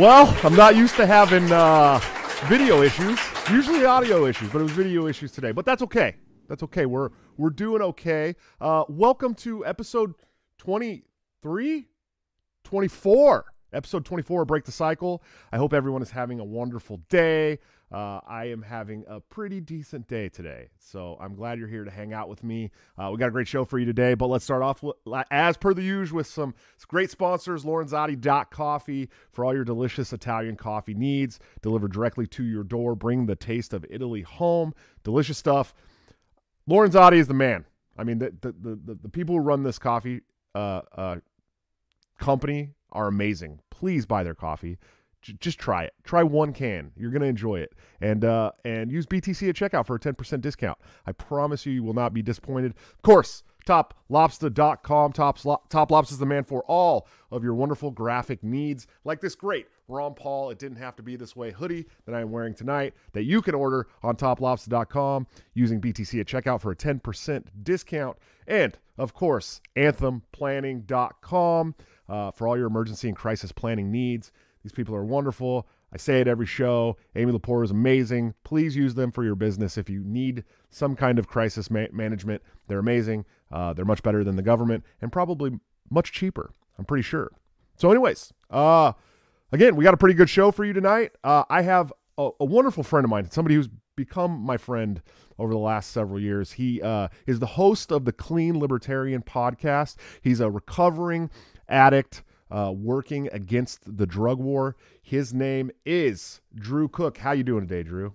Well, I'm not used to having uh, video issues. Usually audio issues, but it was video issues today. But that's okay. That's okay. We're we're doing okay. Uh, welcome to episode 23, 24. Episode 24 Break the Cycle. I hope everyone is having a wonderful day. Uh, I am having a pretty decent day today. So I'm glad you're here to hang out with me. Uh, we got a great show for you today, but let's start off, with, as per the usual, with some great sponsors Coffee for all your delicious Italian coffee needs, delivered directly to your door. Bring the taste of Italy home. Delicious stuff. Lorenzotti is the man. I mean, the, the, the, the people who run this coffee uh, uh, company are amazing. Please buy their coffee. J- just try it. Try one can. You're gonna enjoy it, and uh, and use BTC at checkout for a 10% discount. I promise you, you will not be disappointed. Of course, toplobster.com. Top, Top Lobster is the man for all of your wonderful graphic needs, like this great Ron Paul. It didn't have to be this way hoodie that I am wearing tonight that you can order on toplobster.com using BTC at checkout for a 10% discount. And of course, anthemplanning.com uh, for all your emergency and crisis planning needs. These people are wonderful. I say it every show. Amy Lepore is amazing. Please use them for your business if you need some kind of crisis ma- management. They're amazing. Uh, they're much better than the government and probably much cheaper. I'm pretty sure. So, anyways, uh, again, we got a pretty good show for you tonight. Uh, I have a, a, wonderful friend of mine, somebody who's become my friend over the last several years. He uh, is the host of the Clean Libertarian podcast. He's a recovering addict uh, working against the drug war. His name is Drew Cook. How you doing today, Drew?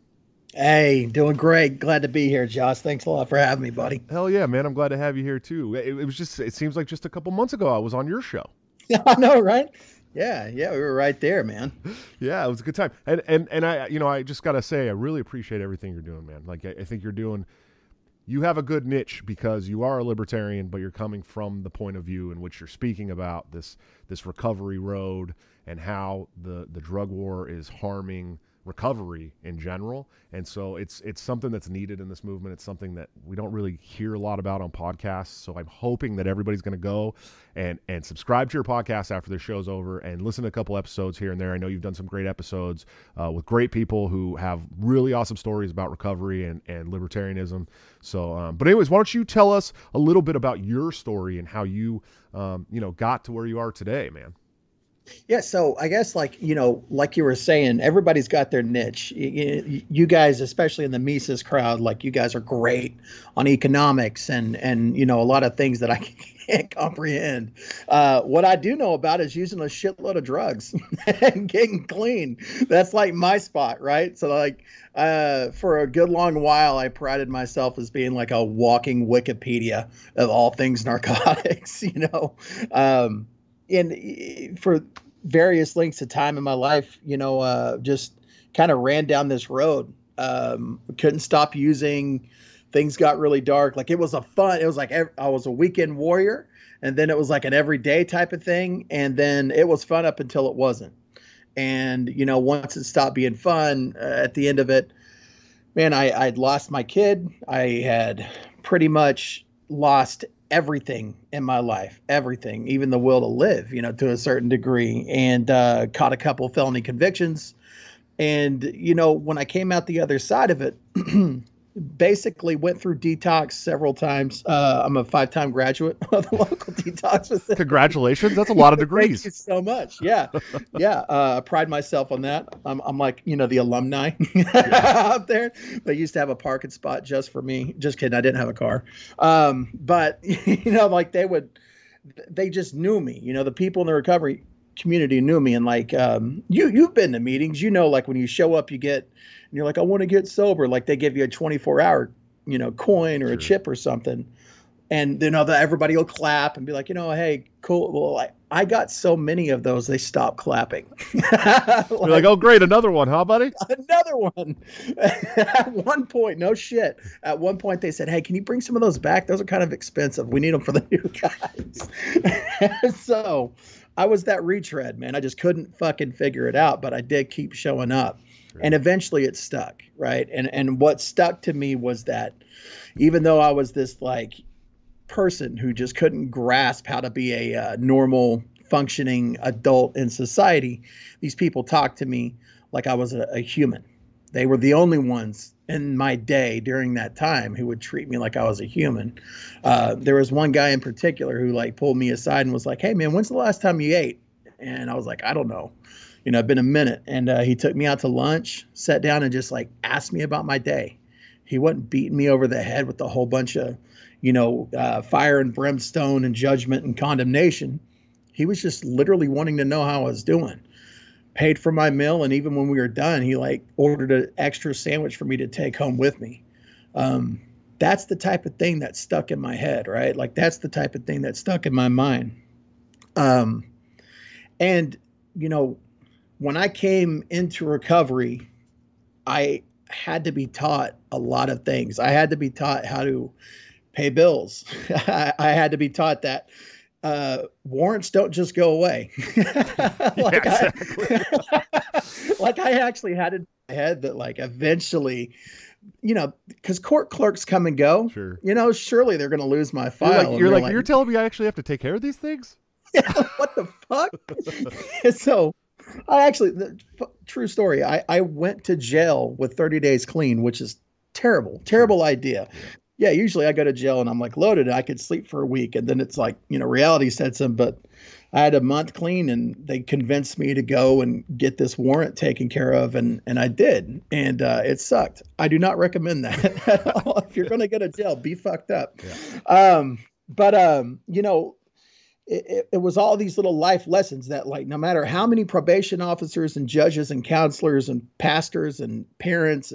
Hey, doing great. Glad to be here, Josh. Thanks a lot for having me, buddy. Hell yeah, man. I'm glad to have you here too. It, it was just it seems like just a couple months ago I was on your show. I know, right? Yeah, yeah, we were right there, man. yeah, it was a good time. And and and I you know, I just got to say I really appreciate everything you're doing, man. Like I, I think you're doing you have a good niche because you are a libertarian, but you're coming from the point of view in which you're speaking about this this recovery road and how the the drug war is harming recovery in general. And so it's it's something that's needed in this movement. It's something that we don't really hear a lot about on podcasts. So I'm hoping that everybody's going to go and and subscribe to your podcast after the show's over and listen to a couple episodes here and there. I know you've done some great episodes uh, with great people who have really awesome stories about recovery and and libertarianism. So, um, but anyways, why don't you tell us a little bit about your story and how you um, you know got to where you are today, man? Yeah, so I guess like you know, like you were saying, everybody's got their niche. You, you, guys, especially in the Mises crowd, like you guys are great on economics and and you know a lot of things that I can't comprehend. Uh, what I do know about is using a shitload of drugs and getting clean. That's like my spot, right? So like uh, for a good long while, I prided myself as being like a walking Wikipedia of all things narcotics. You know. Um, and for various lengths of time in my life, you know, uh, just kind of ran down this road. Um, couldn't stop using. Things got really dark. Like it was a fun. It was like I was a weekend warrior, and then it was like an everyday type of thing, and then it was fun up until it wasn't. And you know, once it stopped being fun, uh, at the end of it, man, I I'd lost my kid. I had pretty much lost everything in my life, everything, even the will to live, you know, to a certain degree, and uh, caught a couple felony convictions. And, you know, when I came out the other side of it, basically went through detox several times. Uh, I'm a five time graduate of the local detox facility. Congratulations. That's a lot of degrees. Thank you so much. Yeah. Yeah. Uh, I pride myself on that. I'm, I'm like, you know, the alumni out there. They used to have a parking spot just for me. Just kidding. I didn't have a car. Um, but, you know, like they would, they just knew me. You know, the people in the recovery community knew me and like um, you you've been to meetings you know like when you show up you get and you're like, I want to get sober. Like they give you a 24 hour, you know, coin or sure. a chip or something. And then the, everybody will clap and be like, you know, hey, cool. Well, I, I got so many of those, they stopped clapping. like, you're like, oh, great, another one, huh, buddy? Another one. At one point, no shit. At one point, they said, hey, can you bring some of those back? Those are kind of expensive. We need them for the new guys. so I was that retread, man. I just couldn't fucking figure it out, but I did keep showing up and eventually it stuck right and and what stuck to me was that even though i was this like person who just couldn't grasp how to be a uh, normal functioning adult in society, these people talked to me like I was a, a human. They were the only ones in my day during that time who would treat me like I was a human. Uh, there was one guy in particular who like pulled me aside and was like, "Hey man, when's the last time you ate?" And I was like, "I don't know." You know, it's been a minute. And uh, he took me out to lunch, sat down, and just like asked me about my day. He wasn't beating me over the head with a whole bunch of, you know, uh, fire and brimstone and judgment and condemnation. He was just literally wanting to know how I was doing paid for my meal and even when we were done he like ordered an extra sandwich for me to take home with me. Um, that's the type of thing that stuck in my head right? Like that's the type of thing that stuck in my mind. Um, and you know when i came into recovery i had to be taught a lot of things. I had to be taught how to pay bills. I, I had to be taught that uh, warrants don't just go away. like, yeah, exactly. I, like I actually had in my head that like eventually, you know, because court clerks come and go. Sure. You know, surely they're going to lose my file. You're like, you're, like, like, you're telling me I actually have to take care of these things. Yeah, what the fuck? so, I actually, the, true story. I I went to jail with 30 days clean, which is terrible, terrible idea yeah, usually I go to jail and I'm like loaded. I could sleep for a week, and then it's like you know reality sets in. But I had a month clean, and they convinced me to go and get this warrant taken care of, and and I did, and uh, it sucked. I do not recommend that at all. if you're going to go to jail, be fucked up. Yeah. Um, but um, you know, it, it, it, was all these little life lessons that like no matter how many probation officers and judges and counselors and pastors and parents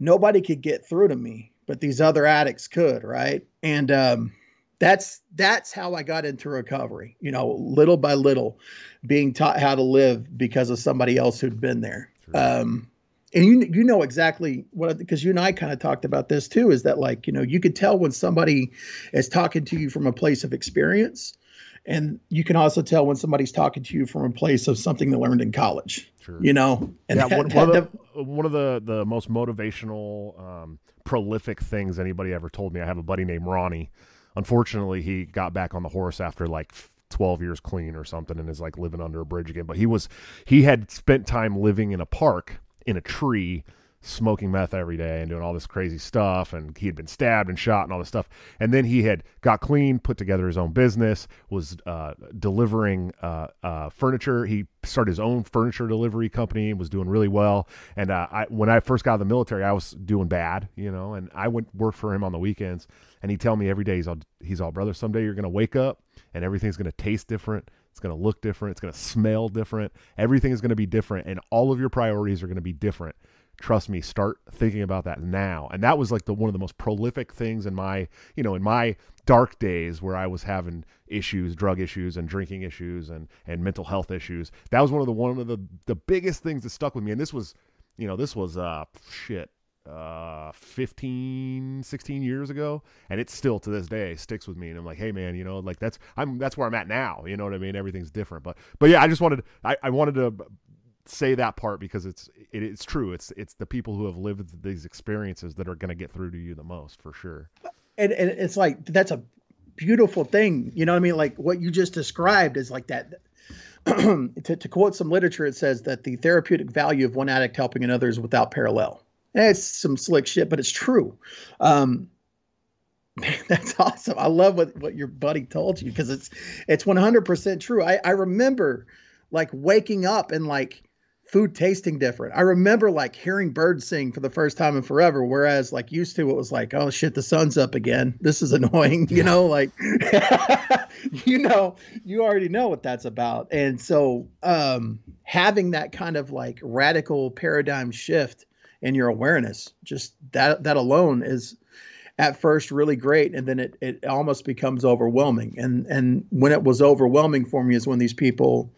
nobody could get through to me but these other addicts could, right? And um, that's that's how I got into recovery. You know, little by little, being taught how to live because of somebody else who'd been there. Um, and you you know exactly what because you and I kind of talked about this too. Is that like you know you could tell when somebody is talking to you from a place of experience, and you can also tell when somebody's talking to you from a place of something they learned in college. Sure. You know, and yeah, that, one, one, of the, one, of the, the most motivational um, prolific things anybody ever told me. I have a buddy named Ronnie. Unfortunately, he got back on the horse after like 12 years clean or something and is like living under a bridge again. But he was, he had spent time living in a park in a tree smoking meth every day and doing all this crazy stuff and he had been stabbed and shot and all this stuff. And then he had got clean put together his own business was uh, delivering uh, uh, furniture. He started his own furniture delivery company and was doing really well. And uh, I, when i first got out of the military i was doing bad you know and i would work for him on the weekends. And he'd tell me every day he's all he's all brother someday you're going to wake up and everything's going to taste different. It's going to look different. It's going to smell different. Everything is going to be different and all of your priorities are going to be different trust me start thinking about that now. And that was like the one of the most prolific things in my you know in my dark days where i was having issues drug issues and drinking issues and and mental health issues. That was one of the one of the the biggest things that stuck with me. And this was you know this was uh shit uh 15 16 years ago. And it still to this day sticks with me. And i'm like hey man you know like that's i'm that's where i'm at now. You know what i mean? Everything's different. But but yeah i just wanted i, I wanted to say that part because it's it, it's true. It's it's the people who have lived these experiences that are going to get through to you the most for sure. And, and it's like that's a beautiful thing. You know what I mean? Like what you just described is like that. to, to quote some literature, it says that the therapeutic value of one addict helping another is without parallel. And it's some slick shit, but it's true. Um, Man, that's awesome. I love what, what your buddy told you because it's it's 100% true. I, I remember like waking up and like food tasting different. I remember like hearing birds sing for the first time in forever, whereas like used to it was like, oh shit, the sun's up again. This is annoying, you know, like you know, you already know what that's about. And so um having that kind of like radical paradigm shift in your awareness, just that that alone is at first really great and then it, it almost becomes overwhelming. And and when it was overwhelming for me is when these people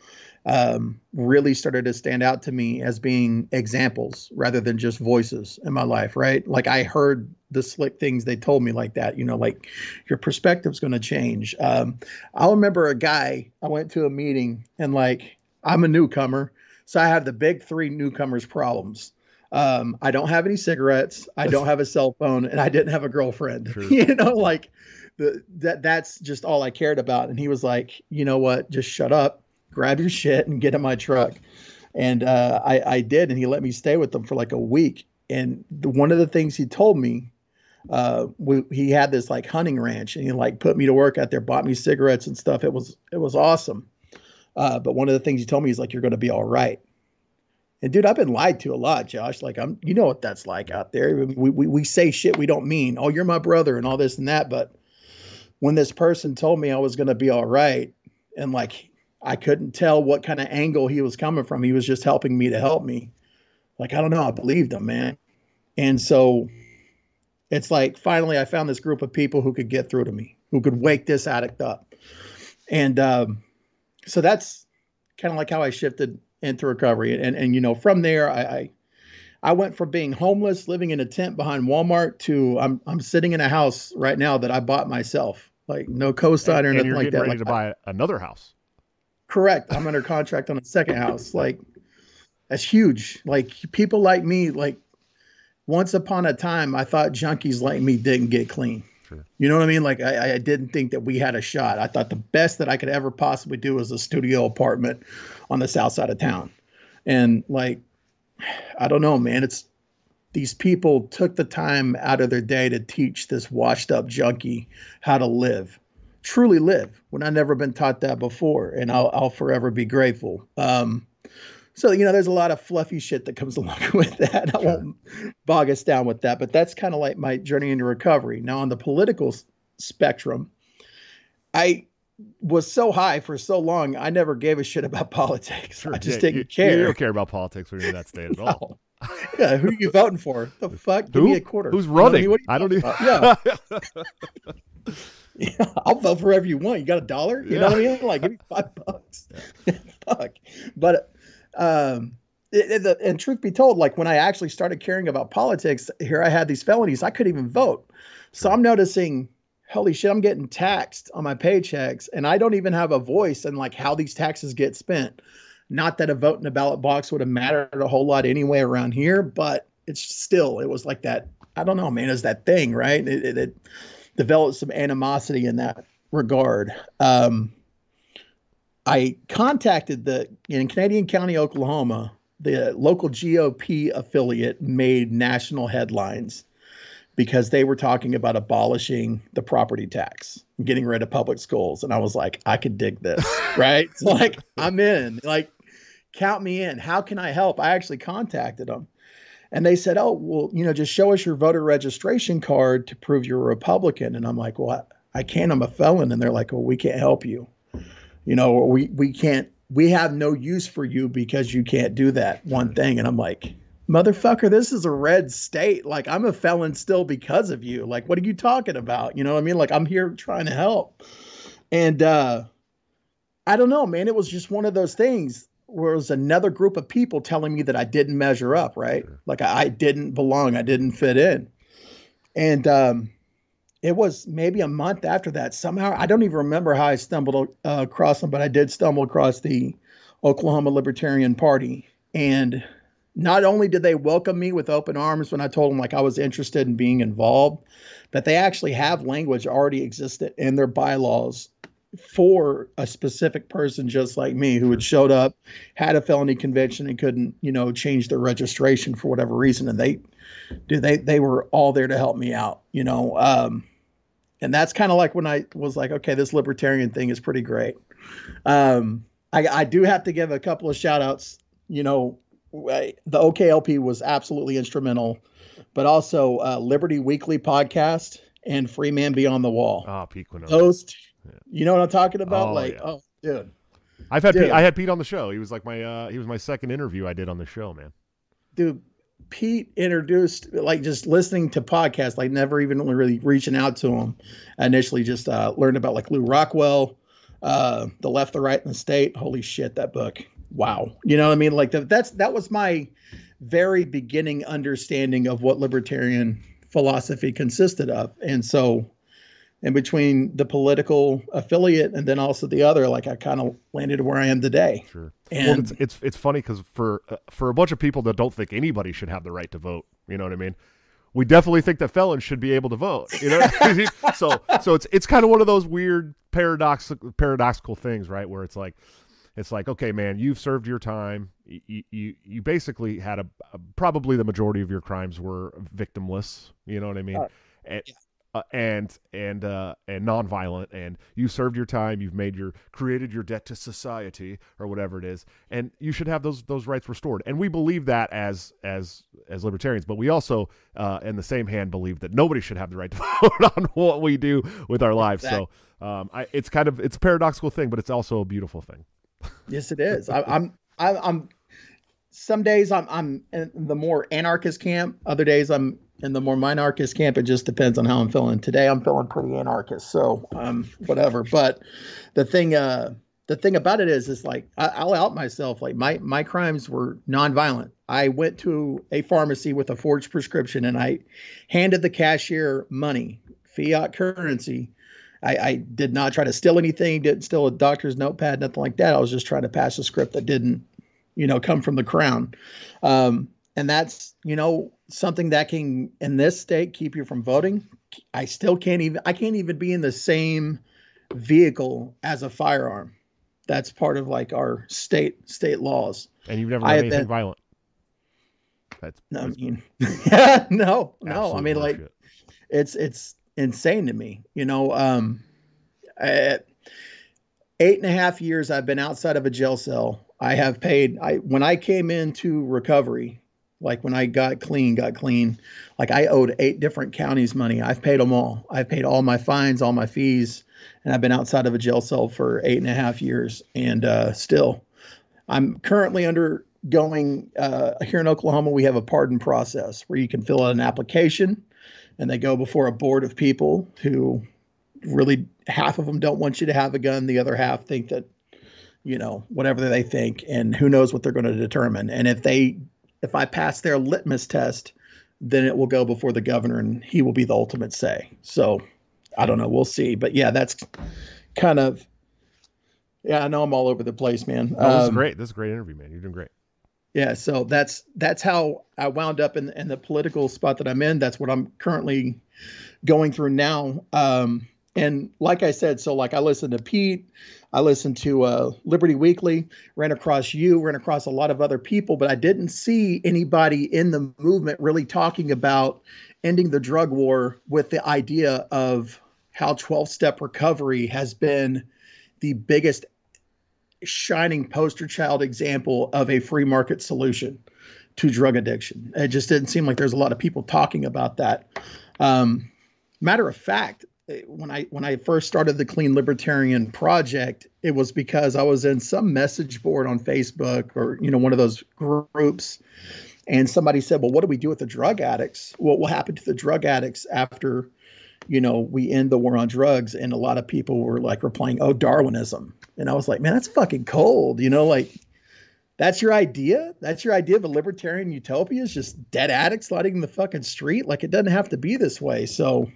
um, really started to stand out to me as being examples rather than just voices in my life, right? Like I heard the slick things they told me like that, you know, like your perspective's going to change. Um, I'll remember a guy, I went to a meeting and like, I'm a newcomer. So I have the big three newcomers problems. Um, I don't have any cigarettes. I don't have a cell phone, and I didn't have a girlfriend. you know, like the that that's just all I cared about. And he was like, you know what? Just shut up, grab your shit, and get in my truck. And uh, I I did, and he let me stay with them for like a week. And the, one of the things he told me uh, we, he had this like hunting ranch and he like put me to work out there, bought me cigarettes and stuff. It was, it was awesome. Uh, but one of the things he told me is like, you're going to be all right. And dude, I've been lied to a lot, Josh. Like I'm, you know what that's like out there. We, we, we say shit we don't mean. Oh, you're my brother and all this and that. But when this person told me I was going to be all right and like, I couldn't tell what kind of angle he was coming from. He was just helping me to help me. Like, I don't know. I believed him, man. And so it's like finally I found this group of people who could get through to me, who could wake this addict up. And um, so that's kind of like how I shifted into recovery. And and you know, from there I, I I went from being homeless, living in a tent behind Walmart, to I'm I'm sitting in a house right now that I bought myself, like no co-signer, and, nothing you're like that. Ready like, to buy another house. Correct. I'm under contract on a second house. Like that's huge. Like people like me, like once upon a time, I thought junkies like me didn't get clean. Sure. You know what I mean? Like I, I didn't think that we had a shot. I thought the best that I could ever possibly do was a studio apartment on the south side of town. And like, I don't know, man. It's these people took the time out of their day to teach this washed up junkie how to live, truly live. When I never been taught that before, and I'll, I'll forever be grateful. Um, so you know there's a lot of fluffy shit that comes along with that. I won't bog us down with that but that's kind of like my journey into recovery. Now on the political spectrum i was so high for so long i never gave a shit about politics. Sure, i just yeah, didn't you, care. you don't care about politics when you're in that state at no. all. Yeah who are you voting for? The fuck? Give who? me a quarter. Who's running I, mean, I don't even yeah Yeah, I'll vote for whatever you want. You got a dollar? You yeah. know what I mean? Like, give me five bucks. Yeah. Fuck. But um, it, it, and truth be told, like when I actually started caring about politics, here I had these felonies, I couldn't even vote. So I'm noticing, holy shit, I'm getting taxed on my paychecks, and I don't even have a voice in like how these taxes get spent. Not that a vote in a ballot box would have mattered a whole lot anyway around here, but it's still, it was like that. I don't know, man, is that thing, right? It, it developed some animosity in that regard. Um, I contacted the in Canadian County, Oklahoma, the local GOP affiliate made national headlines because they were talking about abolishing the property tax, getting rid of public schools. And I was like, I could dig this, right? So like, I'm in. Like, count me in. How can I help? I actually contacted them. And they said, Oh, well, you know, just show us your voter registration card to prove you're a Republican. And I'm like, Well, I, can't. I'm a felon. And they're like, Well, we can't help you you know, we we can't we have no use for you because you can't do that one thing. And I'm like, motherfucker, this is a red state. Like I'm a felon still because of you. Like, what are you talking about? You know what I mean? Like I'm here trying to help. And uh I don't know, man. It was just one of those things was another group of people telling me that I didn't measure up, right? Sure. Like I, I didn't belong, I didn't fit in. And um it was maybe a month after that. Somehow, I don't even remember how I stumbled uh, across them, but I did stumble across the Oklahoma Libertarian Party. And not only did they welcome me with open arms when I told them like I was interested in being involved, but they actually have language already existed in their bylaws for a specific person just like me who had showed up, had a felony conviction and couldn't, you know, change their registration for whatever reason. And they, dude, they they were all there to help me out, you know. Um, and that's kind of like when I was like, okay, this libertarian thing is pretty great. Um, I, I do have to give a couple of shout outs. You know, the OKLP was absolutely instrumental, but also uh, Liberty Weekly podcast and Free Man Beyond the Wall. Ah, oh, Pete Quinones. Yeah. You know what I'm talking about? Oh, like, yeah. oh, dude. I've had Pete, I had Pete on the show. He was like my uh, he was my second interview I did on the show, man. Dude, Pete introduced, like just listening to podcasts, like never even really reaching out to him. I initially just uh, learned about like Lew Rockwell, uh, The Left, the Right, and the State. Holy shit, that book! Wow, you know what I mean? Like the, that's that was my very beginning understanding of what libertarian philosophy consisted of, and so in between the political affiliate and then also the other, like I kind of landed where I am today. Sure. And well, it's it's it's funny because for uh, for a bunch of people that don't think anybody should have the right to vote, you know what I mean? We definitely think that felons should be able to vote. You know, so so it's it's kind of one of those weird paradoxical paradoxical things, right? Where it's like it's like okay man you've served your time you you, you basically had a, a probably the majority of your crimes were victimless you know what i mean uh, and, yeah uh, and and uh, and nonviolent, and you served your time. You've made your created your debt to society or whatever it is, and you should have those those rights restored. And we believe that as as as libertarians, but we also, uh, in the same hand, believe that nobody should have the right to vote on what we do with our lives. Exactly. So um, I, it's kind of it's a paradoxical thing, but it's also a beautiful thing. yes, it is. I, I'm I, I'm some days I'm I'm in the more anarchist camp. Other days I'm in the more minarchist camp. It just depends on how I'm feeling. Today I'm feeling pretty anarchist, so um, whatever. But the thing, uh, the thing about it is, is like I, will out myself. Like my my crimes were nonviolent. I went to a pharmacy with a forged prescription, and I handed the cashier money, fiat currency. I, I did not try to steal anything. Didn't steal a doctor's notepad, nothing like that. I was just trying to pass a script that didn't, you know, come from the crown. Um, and that's you know something that can in this state keep you from voting. I still can't even i can't even be in the same vehicle as a firearm. That's part of like our state state laws. And you've never done anything been, violent. That's, that's i mean yeah no no. I mean like shit. it's it's insane to me you know um I, eight and a half years i've been outside of a jail cell i have paid i when i came into recovery like when I got clean, got clean, like I owed eight different counties money. I've paid them all. I've paid all my fines, all my fees, and I've been outside of a jail cell for eight and a half years. And uh, still, I'm currently undergoing uh, here in Oklahoma. We have a pardon process where you can fill out an application, and they go before a board of people who really half of them don't want you to have a gun. The other half think that you know whatever they think, and who knows what they're going to determine. And if they if I pass their litmus test, then it will go before the governor and he will be the ultimate say. So I don't know. We'll see. But yeah, that's kind of, yeah, I know I'm all over the place, man. Oh, this is um, great. This is a great interview, man. You're doing great. Yeah. So that's, that's how I wound up in, in the political spot that I'm in. That's what I'm currently going through now. Um, and like I said, so like I listened to Pete, I listened to uh, Liberty Weekly, ran across you, ran across a lot of other people, but I didn't see anybody in the movement really talking about ending the drug war with the idea of how 12 step recovery has been the biggest shining poster child example of a free market solution to drug addiction. It just didn't seem like there's a lot of people talking about that. Um, matter of fact, Eh, when I when I first started the Clean Libertarian project, it was because I was in some message board on Facebook or you know one of those groups, and somebody said, "Well, what do we do with the drug addicts? What will happen to the drug addicts after, you know, we end the war on drugs?" And a lot of people were like replying, "Oh, Darwinism," and I was like, "Man, that's fucking cold," you know, like. That's your idea? That's your idea of a libertarian utopia? Is just dead addicts lighting in the fucking street? Like it doesn't have to be this way. So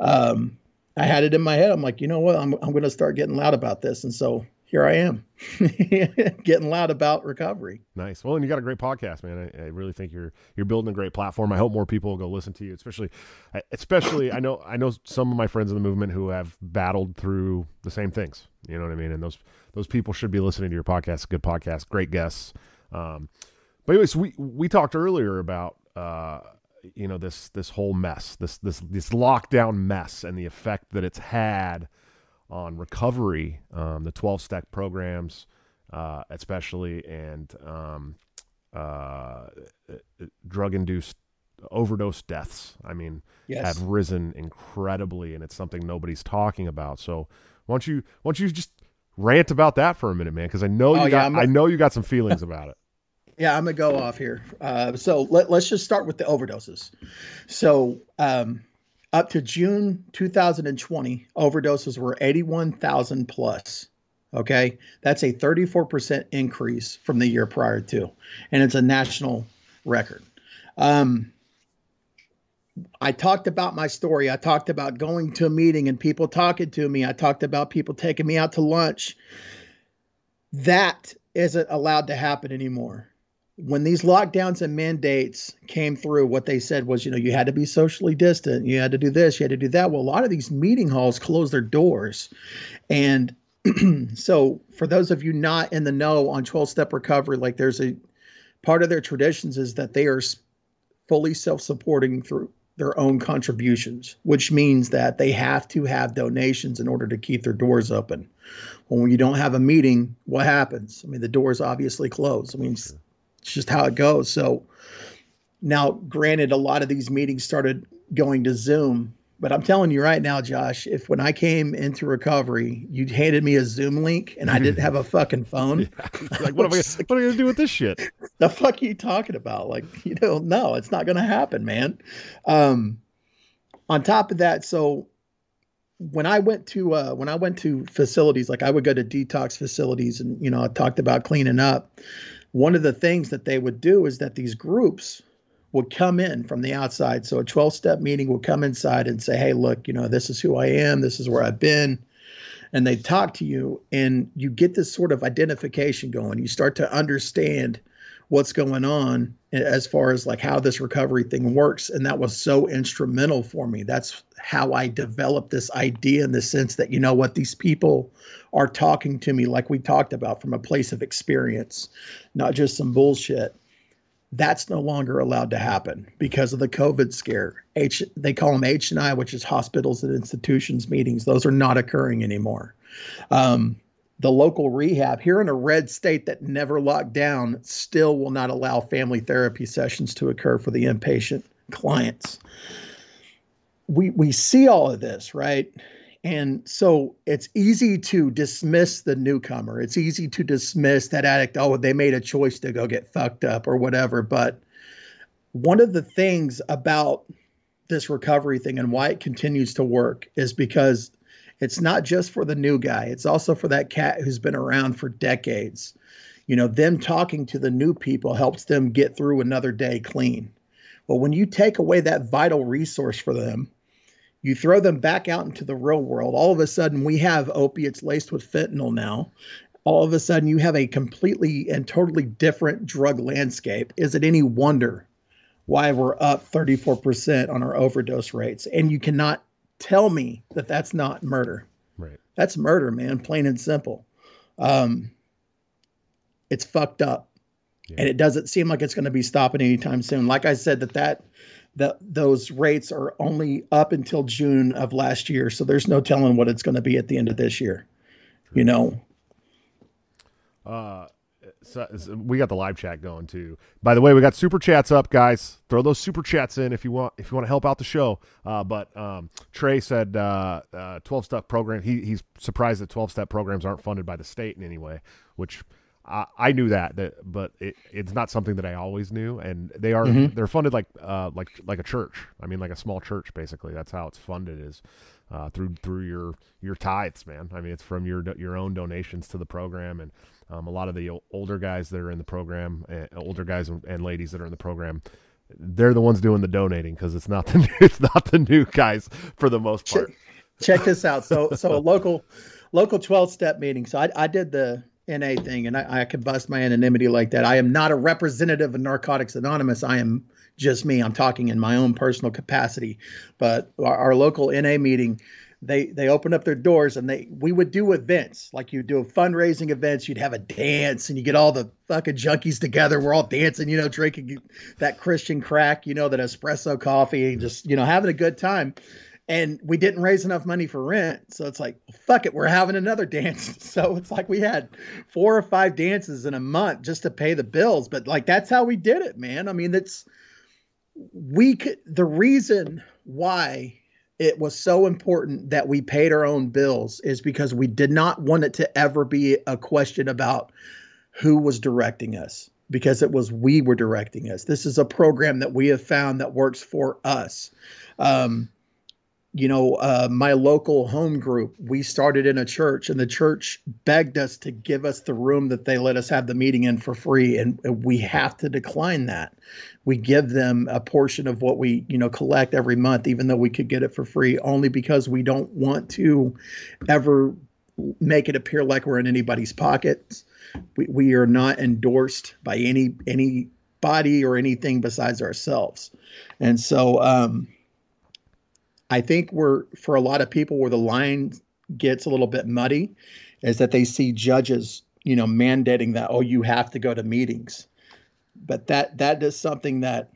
um, I had it in my head. I'm like, you know what? I'm, I'm going to start getting loud about this. And so here I am getting loud about recovery. Nice. Well, and you got a great podcast, man. I, I, really think you're, you're building a great platform. I hope more people will go listen to you, especially, especially I know, I know some of my friends in the movement who have battled through the same things, you know what I mean? And those, those people should be listening to your podcast. Good podcast, great guests. Um, but anyways, we, we talked earlier about, uh, you know this this whole mess, this this this lockdown mess, and the effect that it's had on recovery, um, the twelve step programs, uh, especially, and um, uh, drug induced overdose deaths. I mean, yes. have risen incredibly, and it's something nobody's talking about. So, why don't you why don't you just rant about that for a minute, man? Because I know oh, you got I know you got some feelings about it. Yeah, I'm gonna go off here. Uh, so let, us just start with the overdoses. So um, up to June 2020, overdoses were 81,000 plus. Okay, that's a 34% increase from the year prior to, and it's a national record. Um, I talked about my story. I talked about going to a meeting and people talking to me. I talked about people taking me out to lunch. That isn't allowed to happen anymore. When these lockdowns and mandates came through, what they said was, you know, you had to be socially distant, you had to do this, you had to do that. Well, a lot of these meeting halls closed their doors. And so, for those of you not in the know on 12 step recovery, like there's a part of their traditions is that they are fully self supporting through their own contributions, which means that they have to have donations in order to keep their doors open. When you don't have a meeting, what happens? I mean, the doors obviously close. I mean, it's, it's just how it goes. So now, granted, a lot of these meetings started going to Zoom, but I'm telling you right now, Josh, if when I came into recovery, you handed me a Zoom link and I didn't have a fucking phone, yeah. like what am I, what am I gonna do with this shit? The fuck are you talking about? Like, you know, no, it's not gonna happen, man. Um, on top of that, so when I went to uh, when I went to facilities, like I would go to detox facilities, and you know, I talked about cleaning up. One of the things that they would do is that these groups would come in from the outside. So a 12 step meeting would come inside and say, Hey, look, you know, this is who I am. This is where I've been. And they talk to you and you get this sort of identification going. You start to understand what's going on as far as like how this recovery thing works. And that was so instrumental for me. That's how I developed this idea in the sense that, you know what, these people are talking to me like we talked about from a place of experience, not just some bullshit that's no longer allowed to happen because of the COVID scare. H they call them H and I, which is hospitals and institutions meetings. Those are not occurring anymore. Um, the local rehab here in a red state that never locked down still will not allow family therapy sessions to occur for the inpatient clients. We we see all of this, right? And so it's easy to dismiss the newcomer. It's easy to dismiss that addict. Oh, they made a choice to go get fucked up or whatever. But one of the things about this recovery thing and why it continues to work is because it's not just for the new guy, it's also for that cat who's been around for decades. You know, them talking to the new people helps them get through another day clean. Well, when you take away that vital resource for them, you throw them back out into the real world. All of a sudden, we have opiates laced with fentanyl now. All of a sudden, you have a completely and totally different drug landscape. Is it any wonder why we're up 34% on our overdose rates? And you cannot tell me that that's not murder. Right. That's murder, man, plain and simple. Um, it's fucked up. Yeah. And it doesn't seem like it's going to be stopping anytime soon. Like I said, that that that those rates are only up until June of last year. So there's no telling what it's going to be at the end of this year. You know. Uh, so, so we got the live chat going too. By the way, we got super chats up, guys. Throw those super chats in if you want if you want to help out the show. Uh, but um, Trey said uh, uh, 12 step program. He, he's surprised that 12 step programs aren't funded by the state in any way, which I, I knew that, that but it, it's not something that I always knew. And they are mm-hmm. they're funded like uh, like like a church. I mean, like a small church, basically. That's how it's funded is uh, through through your your tithes, man. I mean, it's from your your own donations to the program, and um, a lot of the older guys that are in the program, uh, older guys and ladies that are in the program, they're the ones doing the donating because it's not the it's not the new guys for the most part. Check, check this out. So so a local local 12 step meeting. So I, I did the NA thing, and I, I could bust my anonymity like that. I am not a representative of Narcotics Anonymous. I am just me. I'm talking in my own personal capacity. But our, our local NA meeting, they they opened up their doors and they we would do events. Like you do fundraising events. You'd have a dance and you get all the fucking junkies together. We're all dancing, you know, drinking that Christian crack, you know, that espresso coffee, and just you know having a good time. And we didn't raise enough money for rent. So it's like fuck it we're having another dance. So it's like we had four or five dances in a month just to pay the bills. But like that's how we did it man. I mean that's we could the reason why it was so important that we paid our own bills is because we did not want it to ever be a question about who was directing us because it was we were directing us. This is a program that we have found that works for us. Um, you know, uh, my local home group, we started in a church, and the church begged us to give us the room that they let us have the meeting in for free, and we have to decline that. We give them a portion of what we, you know, collect every month, even though we could get it for free, only because we don't want to ever make it appear like we're in anybody's pockets. We, we are not endorsed by any any body or anything besides ourselves, and so. Um, I think we're for a lot of people where the line gets a little bit muddy is that they see judges, you know, mandating that oh you have to go to meetings. But that that is something that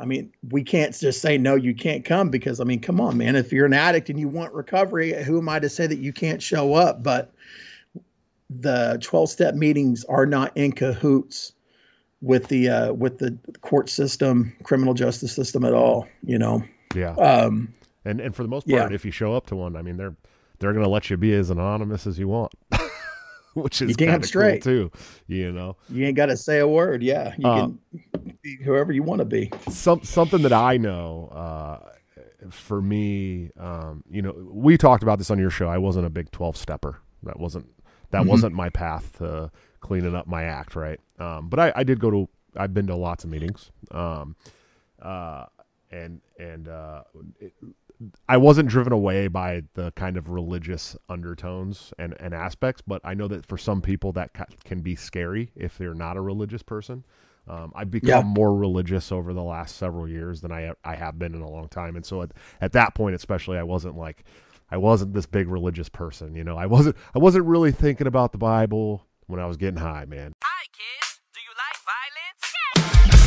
I mean, we can't just say no, you can't come because I mean, come on, man. If you're an addict and you want recovery, who am I to say that you can't show up? But the 12 step meetings are not in cahoots with the uh, with the court system, criminal justice system at all. You know. Yeah. Um, and and for the most part, yeah. if you show up to one, I mean, they're they're going to let you be as anonymous as you want. Which is damn straight cool too, you know. You ain't got to say a word. Yeah, you um, can be whoever you want to be. Some something that I know, uh, for me, um, you know, we talked about this on your show. I wasn't a big twelve stepper. That wasn't that mm-hmm. wasn't my path to cleaning up my act, right? Um, but I, I did go to. I've been to lots of meetings. Um, uh, and and uh, it, I wasn't driven away by the kind of religious undertones and, and aspects, but I know that for some people that can be scary if they're not a religious person. Um, I've become yeah. more religious over the last several years than I I have been in a long time, and so at, at that point, especially, I wasn't like I wasn't this big religious person. You know, I wasn't I wasn't really thinking about the Bible when I was getting high, man.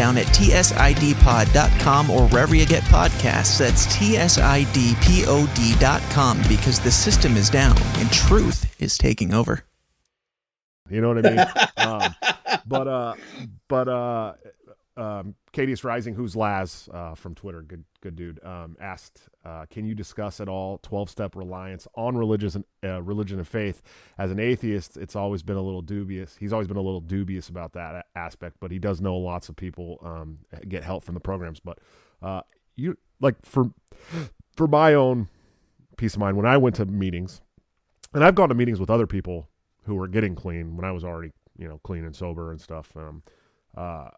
down at tsidpod.com or wherever you get podcasts. That's tsidpod.com because the system is down and truth is taking over. You know what I mean? um, but uh, but uh, um, Cadius Rising, who's Laz uh, from Twitter, good good dude, um, asked, uh, "Can you discuss at all twelve-step reliance on religious and uh, religion and faith?" As an atheist, it's always been a little dubious. He's always been a little dubious about that aspect, but he does know lots of people um, get help from the programs. But uh, you like for for my own peace of mind, when I went to meetings, and I've gone to meetings with other people who were getting clean when I was already you know clean and sober and stuff. Um, uh,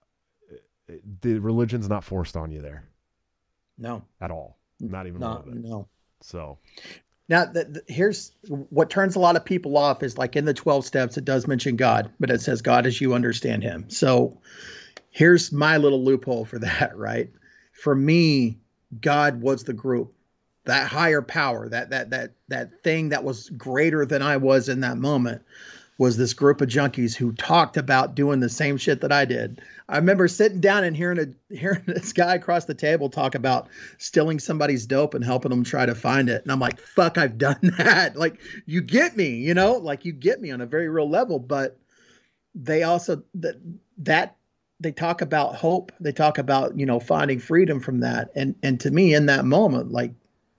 the religion's not forced on you there. No, at all. Not even not, No. So now, the, the, here's what turns a lot of people off is like in the 12 steps, it does mention God, but it says God as you understand him. So here's my little loophole for that, right? For me, God was the group, that higher power, that that that that thing that was greater than I was in that moment was this group of junkies who talked about doing the same shit that I did. I remember sitting down and hearing a hearing this guy across the table talk about stealing somebody's dope and helping them try to find it. And I'm like, fuck, I've done that. Like, you get me, you know, like you get me on a very real level. But they also that that they talk about hope. They talk about, you know, finding freedom from that. And and to me, in that moment, like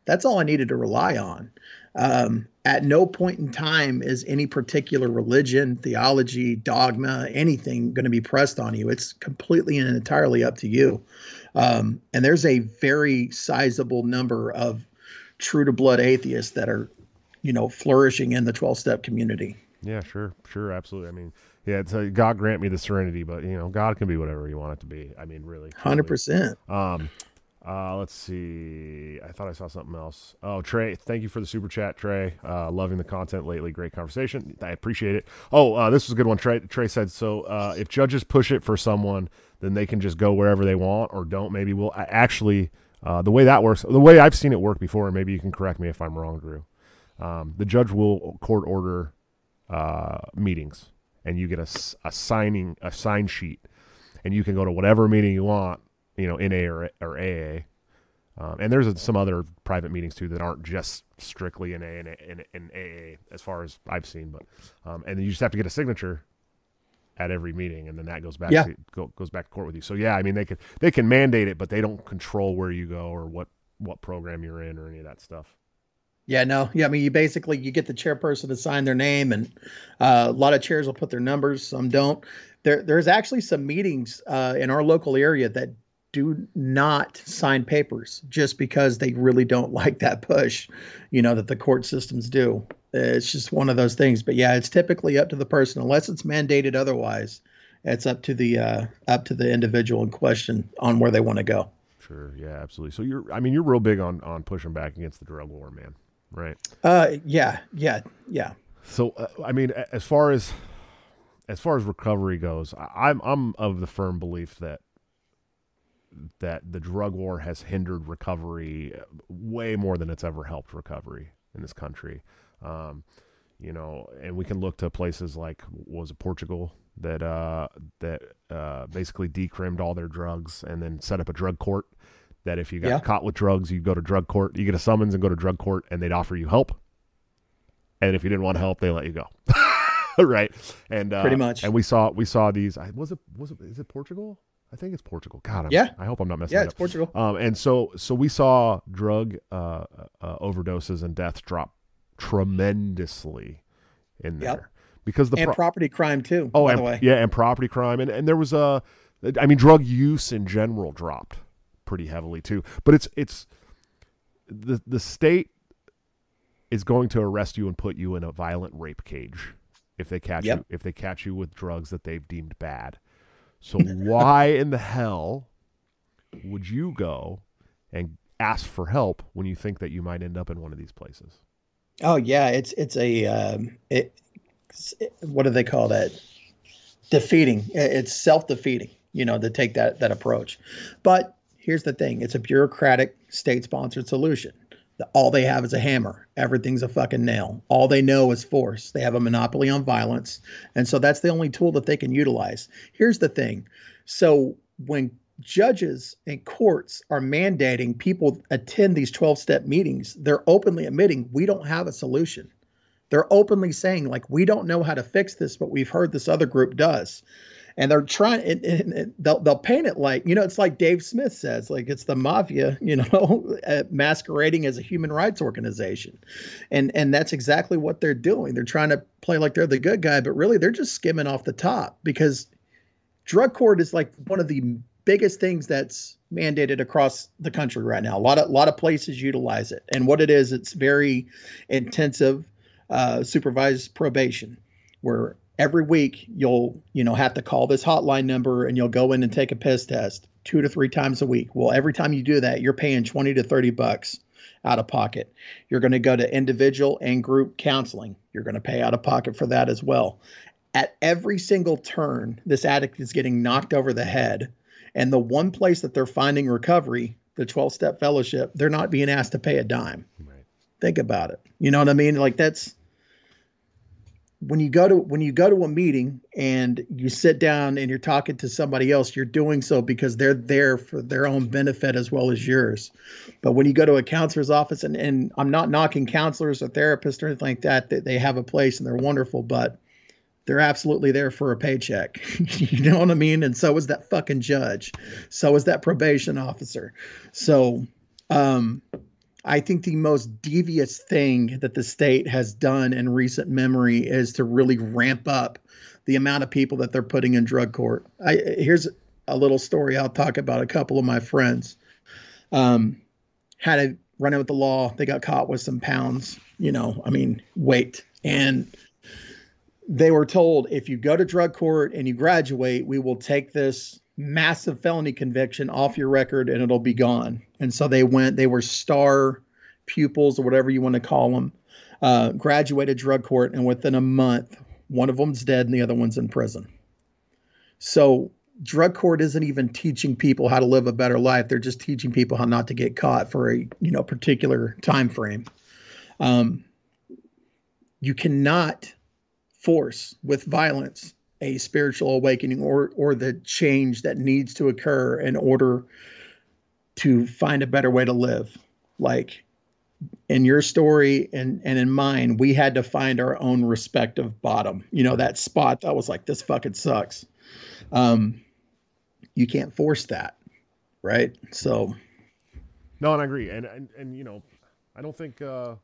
that's all I needed to rely on. Um, at no point in time is any particular religion, theology, dogma, anything going to be pressed on you. It's completely and entirely up to you. Um, and there's a very sizable number of true to blood atheists that are, you know, flourishing in the 12 step community. Yeah, sure, sure, absolutely. I mean, yeah, it's a, God grant me the serenity, but you know, God can be whatever you want it to be. I mean, really, hundred percent. Um, uh, let's see. I thought I saw something else. Oh, Trey, thank you for the super chat, Trey. Uh, loving the content lately. Great conversation. I appreciate it. Oh, uh, this was a good one. Trey, Trey said so. Uh, if judges push it for someone, then they can just go wherever they want, or don't. Maybe we'll actually. Uh, the way that works, the way I've seen it work before, and maybe you can correct me if I'm wrong, Drew. Um, the judge will court order uh, meetings, and you get a, a signing a sign sheet, and you can go to whatever meeting you want you know, NA or, or AA. Um, and there's some other private meetings too that aren't just strictly in A and, in, in AA as far as I've seen. But um, and you just have to get a signature at every meeting, and then that goes back Yeah. to, go, goes back to court with you. So yeah, I mean they can they can mandate it, but they don't control where you go or what what program you're in or any of that stuff. Yeah, no, yeah. I mean, you basically you get the chairperson to sign their name, and uh, a lot of chairs will put their numbers. Some don't. There, there's actually some meetings uh, in our local area that do not sign papers just because they really don't like that push, you know, that the court systems do. It's just one of those things. But yeah, it's typically up to the person, unless it's mandated otherwise. It's up to the uh, up to the individual in question on where they want to go. Sure, yeah, absolutely. So you're, I mean, you're real big on on pushing back against the drug war, man. Right. Uh, yeah, yeah, yeah. So uh, I mean, as far as as far as recovery goes, I- I'm I'm of the firm belief that that the drug war has hindered recovery way more than it's ever helped recovery in this country. Um, you know, and we can look to places like was it Portugal that uh, that uh, basically decrimmed all their drugs and then set up a drug court. That if you got Yeah. caught with drugs, you go to drug court. You get a summons and go to drug court, and they'd offer you help. And if you didn't want help, they let you go. right? And uh, Pretty much. And we saw we saw these. Was it was it is it Portugal? I think it's Portugal. God, I'm, Yeah. I hope I'm not messing Yeah, it it's up. Portugal. Um, and so so we saw drug uh, uh, overdoses and deaths drop tremendously in there Yep. because the and pro- property crime too. oh by and, the way. yeah and property crime and and there was a I mean drug use in general dropped pretty heavily too. But it's it's the the state is going to arrest you and put you in a violent rape cage if they catch Yep. you if they catch you with drugs that they've deemed bad. So why in the hell would you go and ask for help when you think that you might end up in one of these places? Oh yeah, it's it's a um, it, it- What do they call that? Defeating. It's self defeating. You know, to take that that approach. But here's the thing: it's a bureaucratic, state sponsored solution. All they have is a hammer. Everything's a fucking nail. All they know is force. They have a monopoly on violence, and so that's the only tool that they can utilize. Here's the thing: so when judges and courts are mandating people attend these 12 step meetings, they're openly admitting we don't have a solution. They're openly saying, like, we don't know how to fix this, but we've heard this other group does. And they're trying, they'll, they'll paint it like, you know, it's like Dave Smith says, like it's the mafia, you know, uh, masquerading as a human rights organization. And, and that's exactly what they're doing. They're trying to play like they're the good guy, but really they're just skimming off the top because drug court is like one of the biggest things that's mandated across the country right now. A lot of lot of places utilize it, and what it is, it's very intensive uh, supervised probation, where every week you'll you know have to call this hotline number and you'll go in and take a piss test two to three times a week. Well, every time you do that, you're paying twenty to thirty bucks out of pocket. You're going to go to individual and group counseling. You're going to pay out of pocket for that as well at every single turn, this addict is getting knocked over the head. And the one place that they're finding recovery, the 12 step fellowship, they're not being asked to pay a dime. Right. Think about it. You know what I mean? Like that's when you go to when you go to a meeting and you sit down and you're talking to somebody else, you're doing so because they're there for their own benefit as well as yours. But when you go to a counselor's office, and, and I'm not knocking counselors or therapists or anything like that, that they have a place and they're wonderful, but they're absolutely there for a paycheck. you know what I mean? And so is that fucking judge. So is that probation officer. So um, I think the most devious thing that the state has done in recent memory is to really ramp up the amount of people that they're putting in drug court. I, here's a little story I'll talk about. A couple of my friends um, had a run in with the law. They got caught with some pounds, you know, I mean, weight. And they were told if you go to drug court and you graduate, we will take this massive felony conviction off your record and it'll be gone. And so they went, they were star pupils or whatever you want to call them, uh, graduated drug court. And within a month, one of them's dead and the other one's in prison. So drug court isn't even teaching people how to live a better life. They're just teaching people how not to get caught for a, you know, particular time frame. Um, you cannot force with violence a spiritual awakening or or the change that needs to occur in order to find a better way to live. Like in your story and and in mine, we had to find our own respective bottom. You know, that spot that was like, this fucking sucks. Um, you can't force that, right? So, no, and I agree, and and and you know, I don't think uh,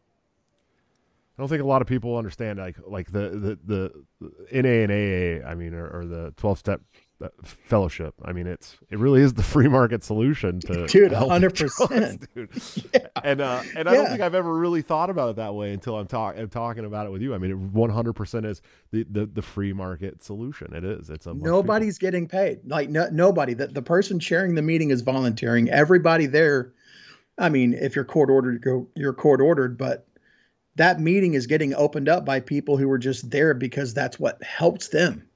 I don't think a lot of people understand like like the the the NA and AA. I mean, or, or the twelve step fellowship. I mean, it's it really is the free market solution to dude, hundred percent, dude. Yeah. And uh, and I don't think I've ever really thought about it that way until I'm talking I'm talking about it with you. I mean, one hundred percent is the, the the free market solution. It is. It's a nobody's getting paid. Like no, nobody. That the person chairing the meeting is volunteering. Everybody there. I mean, if you're court ordered, go you're court ordered, but that meeting is getting opened up by people who were just there because that's what helps them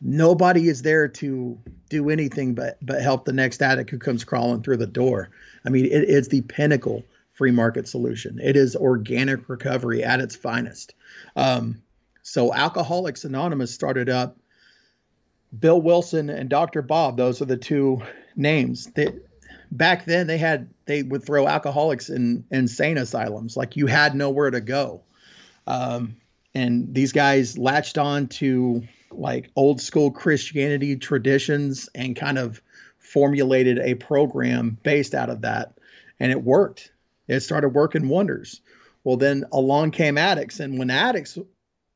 nobody is there to do anything but but help the next addict who comes crawling through the door. I mean, it's the pinnacle free market solution. It is organic recovery at its finest. Um, so Alcoholics Anonymous started up. Bill Wilson and Dr. Bob, those are the two names. They, back then they had they would throw alcoholics in insane asylums. Like you had nowhere to go. Um, and these guys latched on to like old school Christianity traditions and kind of formulated a program based out of that. And it worked. It started working wonders. Well, then along came addicts. And when addicts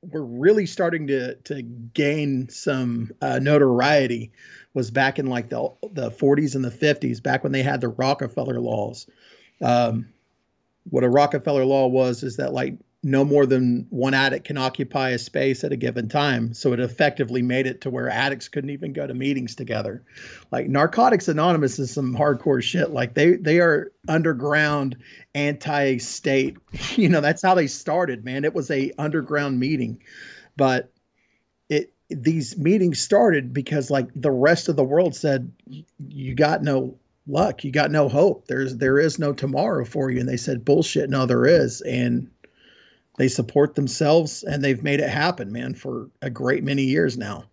were really starting to, to gain some uh, notoriety, was back in like the, the 40s and the 50s, back when they had the Rockefeller laws. Um, what a Rockefeller law was is that like no more than one addict can occupy a space at a given time. So it effectively made it to where addicts couldn't even go to meetings together. Like Narcotics Anonymous is some hardcore shit. Like they they are underground anti-state. You know, that's how they started, man. It was a underground meeting. But these meetings started because like the rest of the world said you got no luck. You got no hope. There's there is no tomorrow for you and they said bullshit no there is and they support themselves and they've made it happen, man, for a great many years now.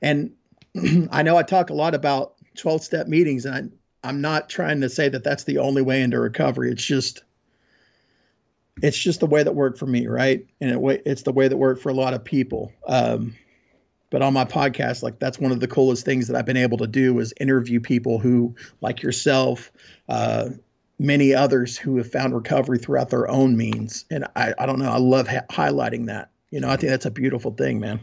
And I know I talk a lot about 12 step meetings, and I, I'm not trying to say that that's the only way into recovery. It's just, it's just the way that worked for me, right? And it, it's the way that worked for a lot of people. Um, but on my podcast, like that's one of the coolest things that I've been able to do is interview people who, like yourself, uh, many others who have found recovery throughout their own means. And I, I don't know, I love ha- highlighting that. You know, I think that's a beautiful thing, man.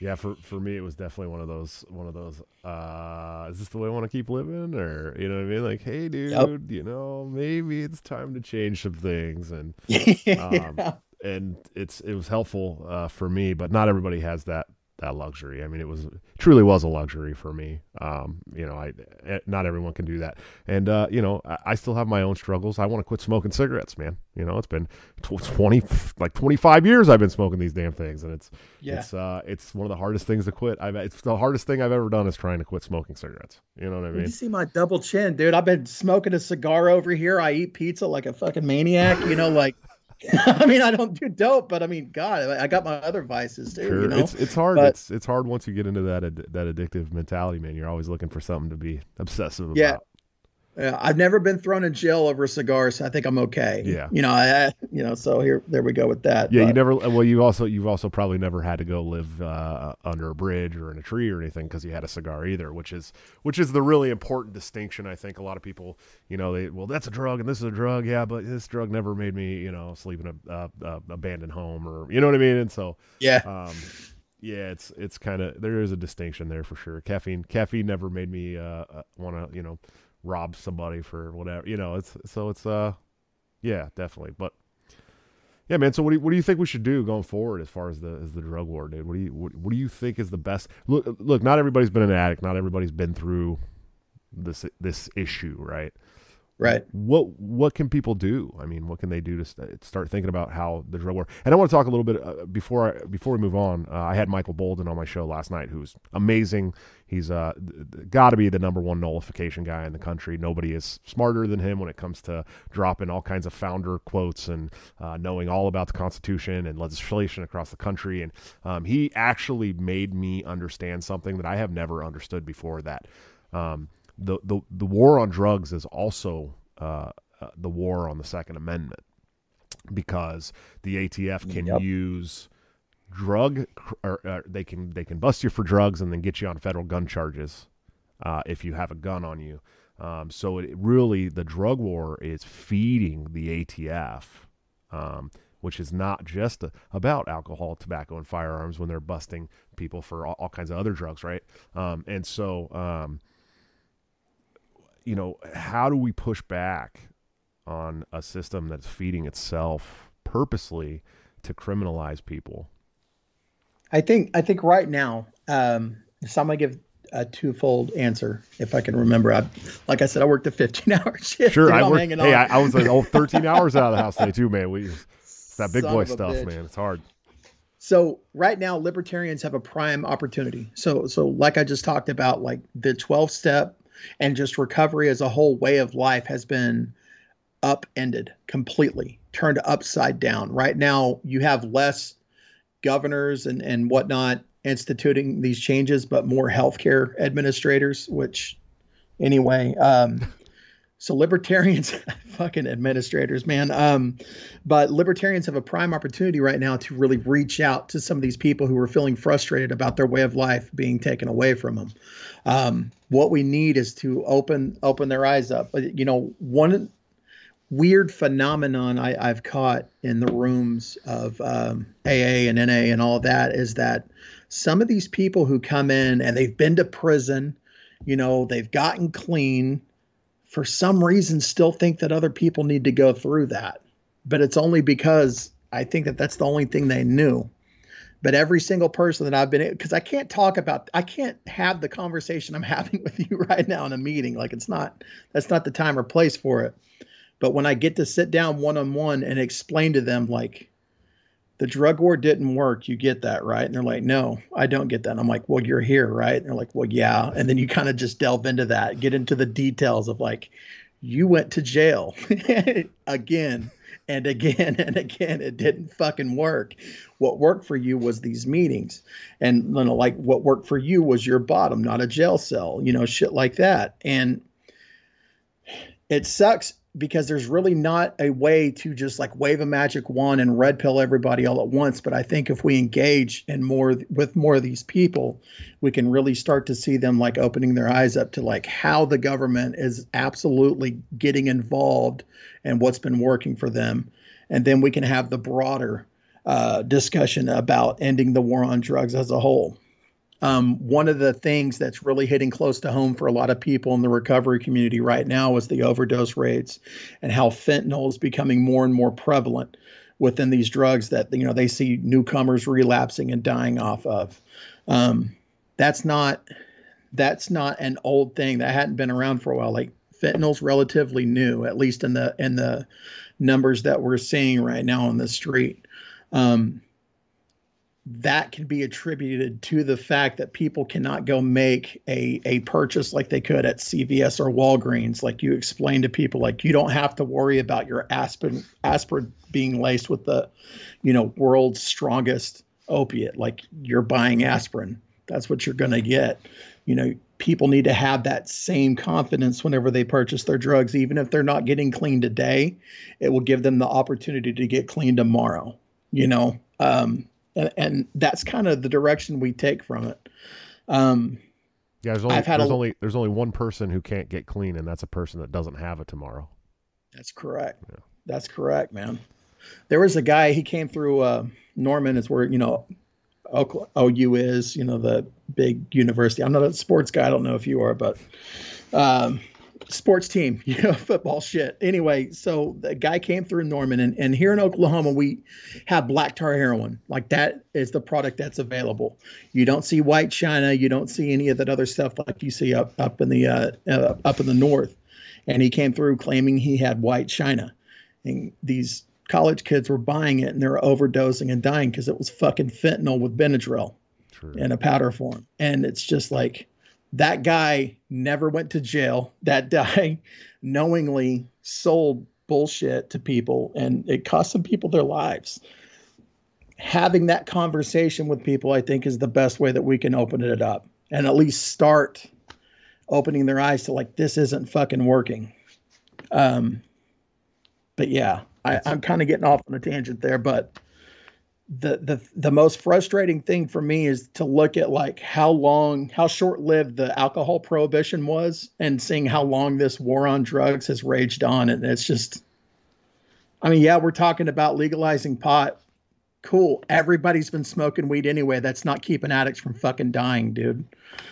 Yeah, for for me, it was definitely one of those one of those. Uh, is this the way I want to keep living, or you know what I mean? Like, hey, dude, yep. you know, maybe it's time to change some things, and um, yeah. and it's it was helpful uh, for me, but not everybody has that that luxury. I mean, it was truly was a luxury for me. Um, you know, I eh, not everyone can do that, and uh, you know, I, I, still have my own struggles. I want to quit smoking cigarettes, man. You know, it's been twenty like twenty five years I've been smoking these damn things, and it's yeah. it's uh, it's one of the hardest things to quit. I've it's the hardest thing I've ever done is trying to quit smoking cigarettes. You know what I mean? You see my double chin, dude. I've been smoking a cigar over here. I eat pizza like a fucking maniac. You know, like. I mean, I don't do dope, but I mean, God, I got my other vices too. Sure. You know? It's it's hard. But, it's it's hard once you get into that ad- that addictive mentality, man. You're always looking for something to be obsessive yeah. about. Yeah, I've never been thrown in jail over cigars. So I think I'm okay. Yeah, you know, I, you know, so here, there we go with that. Yeah, but. you never. Well, you also, you've also probably never had to go live uh, under a bridge or in a tree or anything because you had a cigar either, which is, which is the really important distinction. I think a lot of people, you know, they, well, that's a drug and this is a drug, yeah, but this drug never made me, you know, sleep in a, uh, uh, abandoned home or, you know what I mean? And so, yeah. Um, yeah, it's it's kind of there is a distinction there for sure. Caffeine caffeine never made me uh, uh want to you know rob somebody for whatever. You know, it's so it's uh yeah, definitely. But yeah, man. So what do you, what do you think we should do going forward as far as the as the drug war, dude? What do you what, what do you think is the best? Look, look. Not everybody's been an addict. Not everybody's been through this this issue, right? Right. What what can people do? I mean, what can they do to st- start thinking about how the drug war? And I want to talk a little bit uh, before I, before we move on. Uh, I had Michael Boldin on my show last night, who's amazing. He's uh, got to be the number one nullification guy in the country. Nobody is smarter than him when it comes to dropping all kinds of founder quotes and uh, knowing all about the Constitution and legislation across the country. And um, he actually made me understand something that I have never understood before. That um, the, the the war on drugs is also uh, uh, the war on the Second Amendment because the ATF can Yep. use drug or, uh, they can they can bust you for drugs and then get you on federal gun charges uh, if you have a gun on you. Um, so it really the drug war is feeding the ATF, um, which is not just a, about alcohol, tobacco, and firearms when they're busting people for all, all kinds of other drugs, right? Um, and so, um, you know, how do we push back on a system that's feeding itself purposely to criminalize people? I think I think right now, um, so I'm gonna give a twofold answer if I can remember. I, like I said, I worked a 15 hour shift. Sure, I worked. Hey. I, I was like, oh, 13 hours out of the house today too, man. We it's that big Son boy stuff, bitch. man. It's hard. So right now, libertarians have a prime opportunity. So so like I just talked about, like the 12 step and just recovery as a whole way of life has been upended completely, turned upside down. Right now, you have less governors and and whatnot instituting these changes, but more healthcare administrators. Which anyway, um, so libertarians, fucking administrators, man. Um, but libertarians have a prime opportunity right now to really reach out to some of these people who are feeling frustrated about their way of life being taken away from them. Um, what we need is to open open their eyes up. You know, one weird phenomenon I, I've caught in the rooms of um, AA and NA and all that is that some of these people who come in and they've been to prison, you know, they've gotten clean, for some reason still think that other people need to go through that. But it's only because I think that that's the only thing they knew. But every single person that I've been, because I can't talk about, I can't have the conversation I'm having with you right now in a meeting. Like it's not, that's not the time or place for it. But when I get to sit down one on one and explain to them, like, the drug war didn't work, you get that, right? And they're like, no, I don't get that. And I'm like, well, you're here, right? And they're like, well, yeah. And then you kind of just delve into that, get into the details of like, you went to jail again and again and again. It didn't fucking work. What worked for you was these meetings. And you know, like what worked for you was your bottom, not a jail cell, you know, shit like that. And it sucks because there's really not a way to just like wave a magic wand and red pill everybody all at once. But I think if we engage in more with more of these people, we can really start to see them like opening their eyes up to like how the government is absolutely getting involved and what's been working for them. And then we can have the broader uh, discussion about ending the war on drugs as a whole. Um, one of the things that's really hitting close to home for a lot of people in the recovery community right now is the overdose rates and how fentanyl is becoming more and more prevalent within these drugs that you know they see newcomers relapsing and dying off of. Um, that's not that's not an old thing that hadn't been around for a while. Like fentanyl's relatively new, at least in the in the numbers that we're seeing right now on the street. Um, that can be attributed to the fact that people cannot go make a, a purchase like they could at CVS or Walgreens. Like you explained to people, like you don't have to worry about your aspirin aspirin being laced with the, you know, world's strongest opiate. Like you're buying aspirin. That's what you're gonna get. You know, people need to have that same confidence whenever they purchase their drugs, even if they're not getting clean today, it will give them the opportunity to get clean tomorrow. You know, um, and, and that's kind of the direction we take from it. Um, Yeah, there's only I've had a- there's only there's only one person who can't get clean, and that's a person that doesn't have it tomorrow. that's correct. That's correct, man. There was a guy. He came through uh, Norman. Is where you know OU is. You know the big university. I'm not a sports guy. I don't know if you are, but um, sports team. You know football shit. Anyway, so the guy came through Norman, and, and here in Oklahoma we have black tar heroin. Like that is the product that's available. You don't see white china. You don't see any of that other stuff like you see up up in the uh, uh, up in the north. And he came through claiming he had white china, and these college kids were buying it and they were overdosing and dying because it was fucking fentanyl with Benadryl True. in a powder form. And it's just like that guy never went to jail. That guy knowingly sold bullshit to people and it cost some people their lives. Having that conversation with people, I think, is the best way that we can open it up and at least start opening their eyes to like this isn't fucking working. Um, but yeah, I, I'm kind of getting off on a tangent there, but the the the most frustrating thing for me is to look at like how long how short-lived the alcohol prohibition was and seeing how long this war on drugs has raged on. And it's just I mean yeah we're talking about legalizing pot. Cool. Everybody's been smoking weed anyway. That's not keeping addicts from fucking dying dude.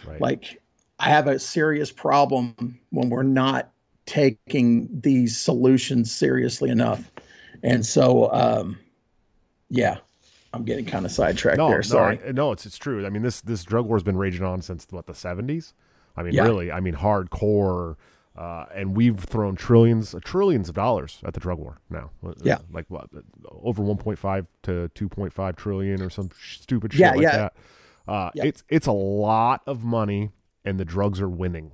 Right. like I have a serious problem when we're not taking these solutions seriously enough. And so um yeah I'm getting kind of sidetracked no, there. Sorry. No, no, it's it's true. I mean, this this drug war has been raging on since what the 70s. I mean, yeah. really. I mean, hardcore. Uh, and we've thrown trillions, trillions of dollars at the drug war now. Uh, yeah, like what, over 1.5 to 2.5 trillion or some stupid shit yeah, like yeah. that. Uh, yeah. It's it's a lot of money, and the drugs are winning.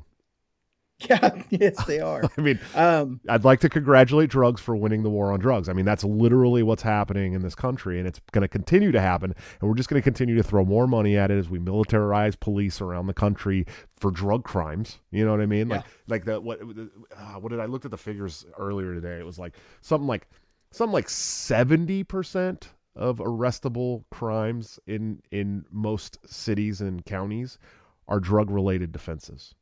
Yeah, yes, they are. I mean, um, I'd like to congratulate drugs for winning the war on drugs. I mean, that's literally what's happening in this country, and it's going to continue to happen. And we're just going to continue to throw more money at it as we militarize police around the country for drug crimes. You know what I mean? Yeah. Like, like the what? Uh, what did I looked at the figures earlier today? It was like something like something like seventy percent of arrestable crimes in in most cities and counties are drug related defenses.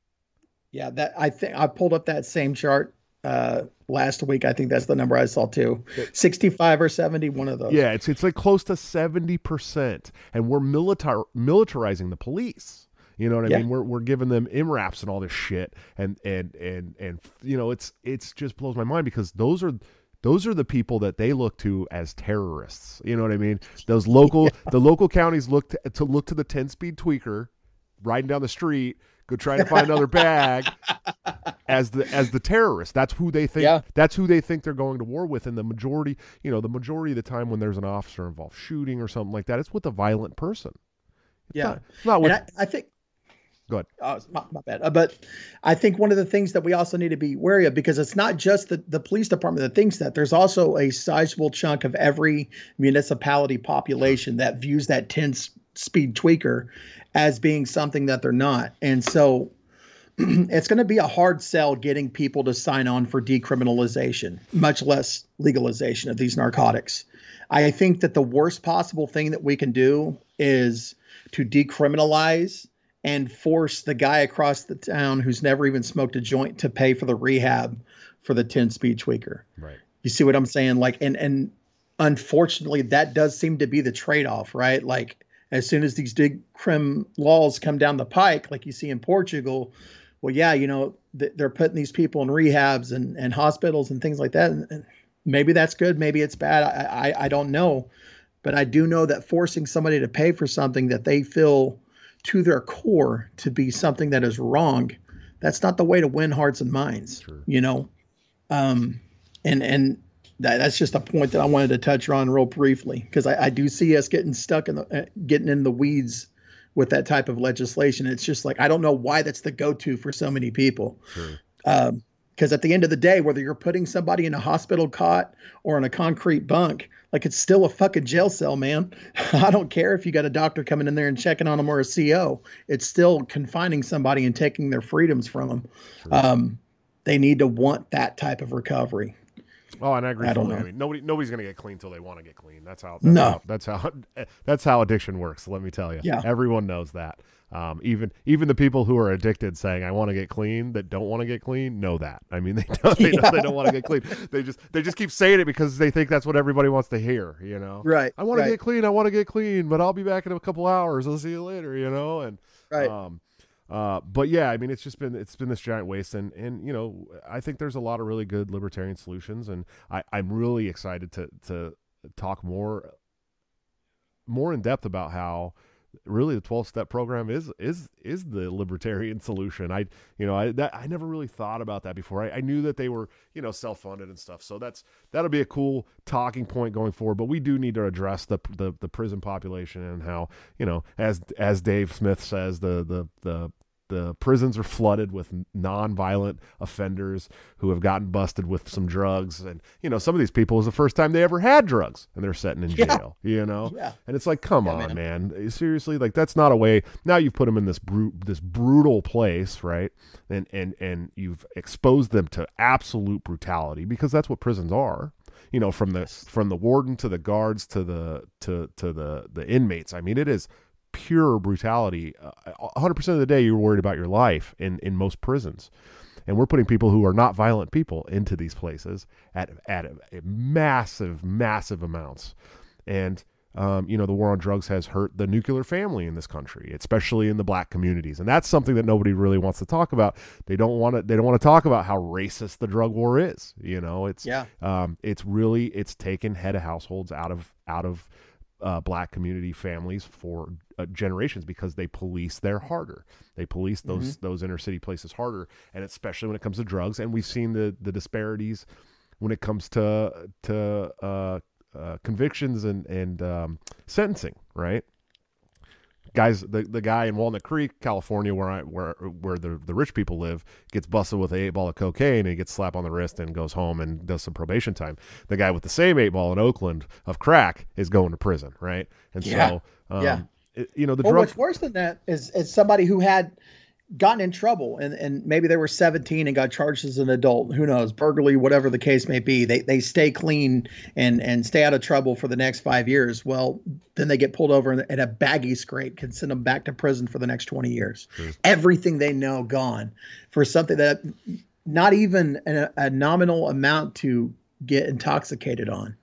Yeah, that I think I pulled up that same chart uh, last week. I think that's the number I saw too. 65 or 70, one of those. Yeah, it's it's like close to 70%. And we're militar militarizing the police. You know what I yeah. mean? We're we're giving them MRAPs and all this shit. And and and and you know, it's it's just blows my mind because those are those are the people that they look to as terrorists. You know what I mean? Those local yeah. the local counties look to, to look to the 10 speed tweaker riding down the street go try to find another bag as the as the terrorist. That's who they think. Yeah. That's who they think they're going to war with. And the majority, you know, the majority of the time when there's an officer involved shooting or something like that, it's with a violent person. It's yeah, not, it's not with. I, I, think. Go ahead. Oh, my, my bad. Uh, but I think one of the things that we also need to be wary of because it's not just the, the police department that thinks that. There's also a sizable chunk of every municipality population that views that 10 speed tweaker as being something that they're not. And so it's going to be a hard sell getting people to sign on for decriminalization, much less legalization of these narcotics. I think that the worst possible thing that we can do is to decriminalize and force the guy across the town who's never even smoked a joint to pay for the rehab for the 10 speed tweaker. Right. You see what I'm saying? Like, and, and unfortunately, that does seem to be the trade off, right? Like, as soon as these big crim laws come down the pike, like you see in Portugal, well, yeah, you know, they're putting these people in rehabs and, and hospitals and things like that. And maybe that's good. Maybe it's bad. I, I, I don't know. But I do know that forcing somebody to pay for something that they feel to their core to be something that is wrong, that's not the way to win hearts and minds, sure. you know? Um, and, and that, that's just a point that I wanted to touch on real briefly because I, I, do see us getting stuck in the uh, getting in the weeds with that type of legislation. It's just like I don't know why that's the go-to for so many people. Sure. Um, because at the end of the day, whether you're putting somebody in a hospital cot or in a concrete bunk, like it's still a fucking jail cell, man. I don't care if you got a doctor coming in there and checking on them or a CO. It's still confining somebody and taking their freedoms from them. Sure. Um, they need to want that type of recovery. Oh, and I agree. I don't know. I mean, nobody, nobody's gonna get clean until they want to get clean. That's how. That's no, how, that's how. That's how addiction works. Let me tell you. Yeah. Everyone knows that. Um, even even the people who are addicted, saying "I want to get clean," that don't want to get clean, know that. I mean, they don't. They, yeah. they don't want to get clean. They just they just keep saying it because they think that's what everybody wants to hear. You know. Right. I want to get clean. I want to get clean, but I'll be back in a couple hours. I'll see you later. You know. And right. Um, uh, but yeah, I mean, it's just been it's been this giant waste, and and you know, I think there's a lot of really good libertarian solutions, and I I'm really excited to to talk more more in depth about how really the 12 step program is is is the libertarian solution. I you know i that, i never really thought about that before. I, I, knew that they were you know self-funded and stuff. So that's that'll be a cool talking point going forward but we do need to address the the, the prison population and how you know as as dave smith says the the the the prisons are flooded with non-violent offenders who have gotten busted with some drugs, and you know some of these people is the first time they ever had drugs, and they're sitting in Yeah. jail. You know, Yeah. and it's like, come Yeah, on, man. Eh, seriously, like that's not a way. Now you've put them in this brute, this brutal place, right? And and and you've exposed them to absolute brutality because that's what prisons are you know from the from the warden to the guards to the to to the the inmates i mean it is pure brutality. Uh, 100% of the day you're worried about your life in in most prisons. And we're putting people who are not violent people into these places at at massive massive amounts. And um, you know the war on drugs has hurt the nuclear family in this country especially in the black communities. And that's something that nobody really wants to talk about. They don't want to they don't want to talk about how racist the drug war is you know? It's Yeah. um, it's really it's taken head of households out of out of uh, black community families for uh, generations because they police there harder. They police those those inner city places harder, and especially when it comes to drugs. And we've seen the the disparities when it comes to to uh, uh, convictions and and um, sentencing. Right, guys. The the guy in Walnut Creek, California, where I where where the the rich people live, gets busted with a eight ball of cocaine and he gets slapped on the wrist and goes home and does some probation time. The guy with the same eight ball in Oakland of crack is going to prison. Right, and Yeah. so um, Yeah. You know the Well, drug. what's worse than that is is somebody who had gotten in trouble and, and maybe they were 17 and got charged as an adult. Who knows? Burglary, whatever the case may be. They they stay clean and and stay out of trouble for the next five years. Well, then they get pulled over and, and a baggy scrape can send them back to prison for the next 20 years. Everything they know gone for something that not even a, a nominal amount to get intoxicated on.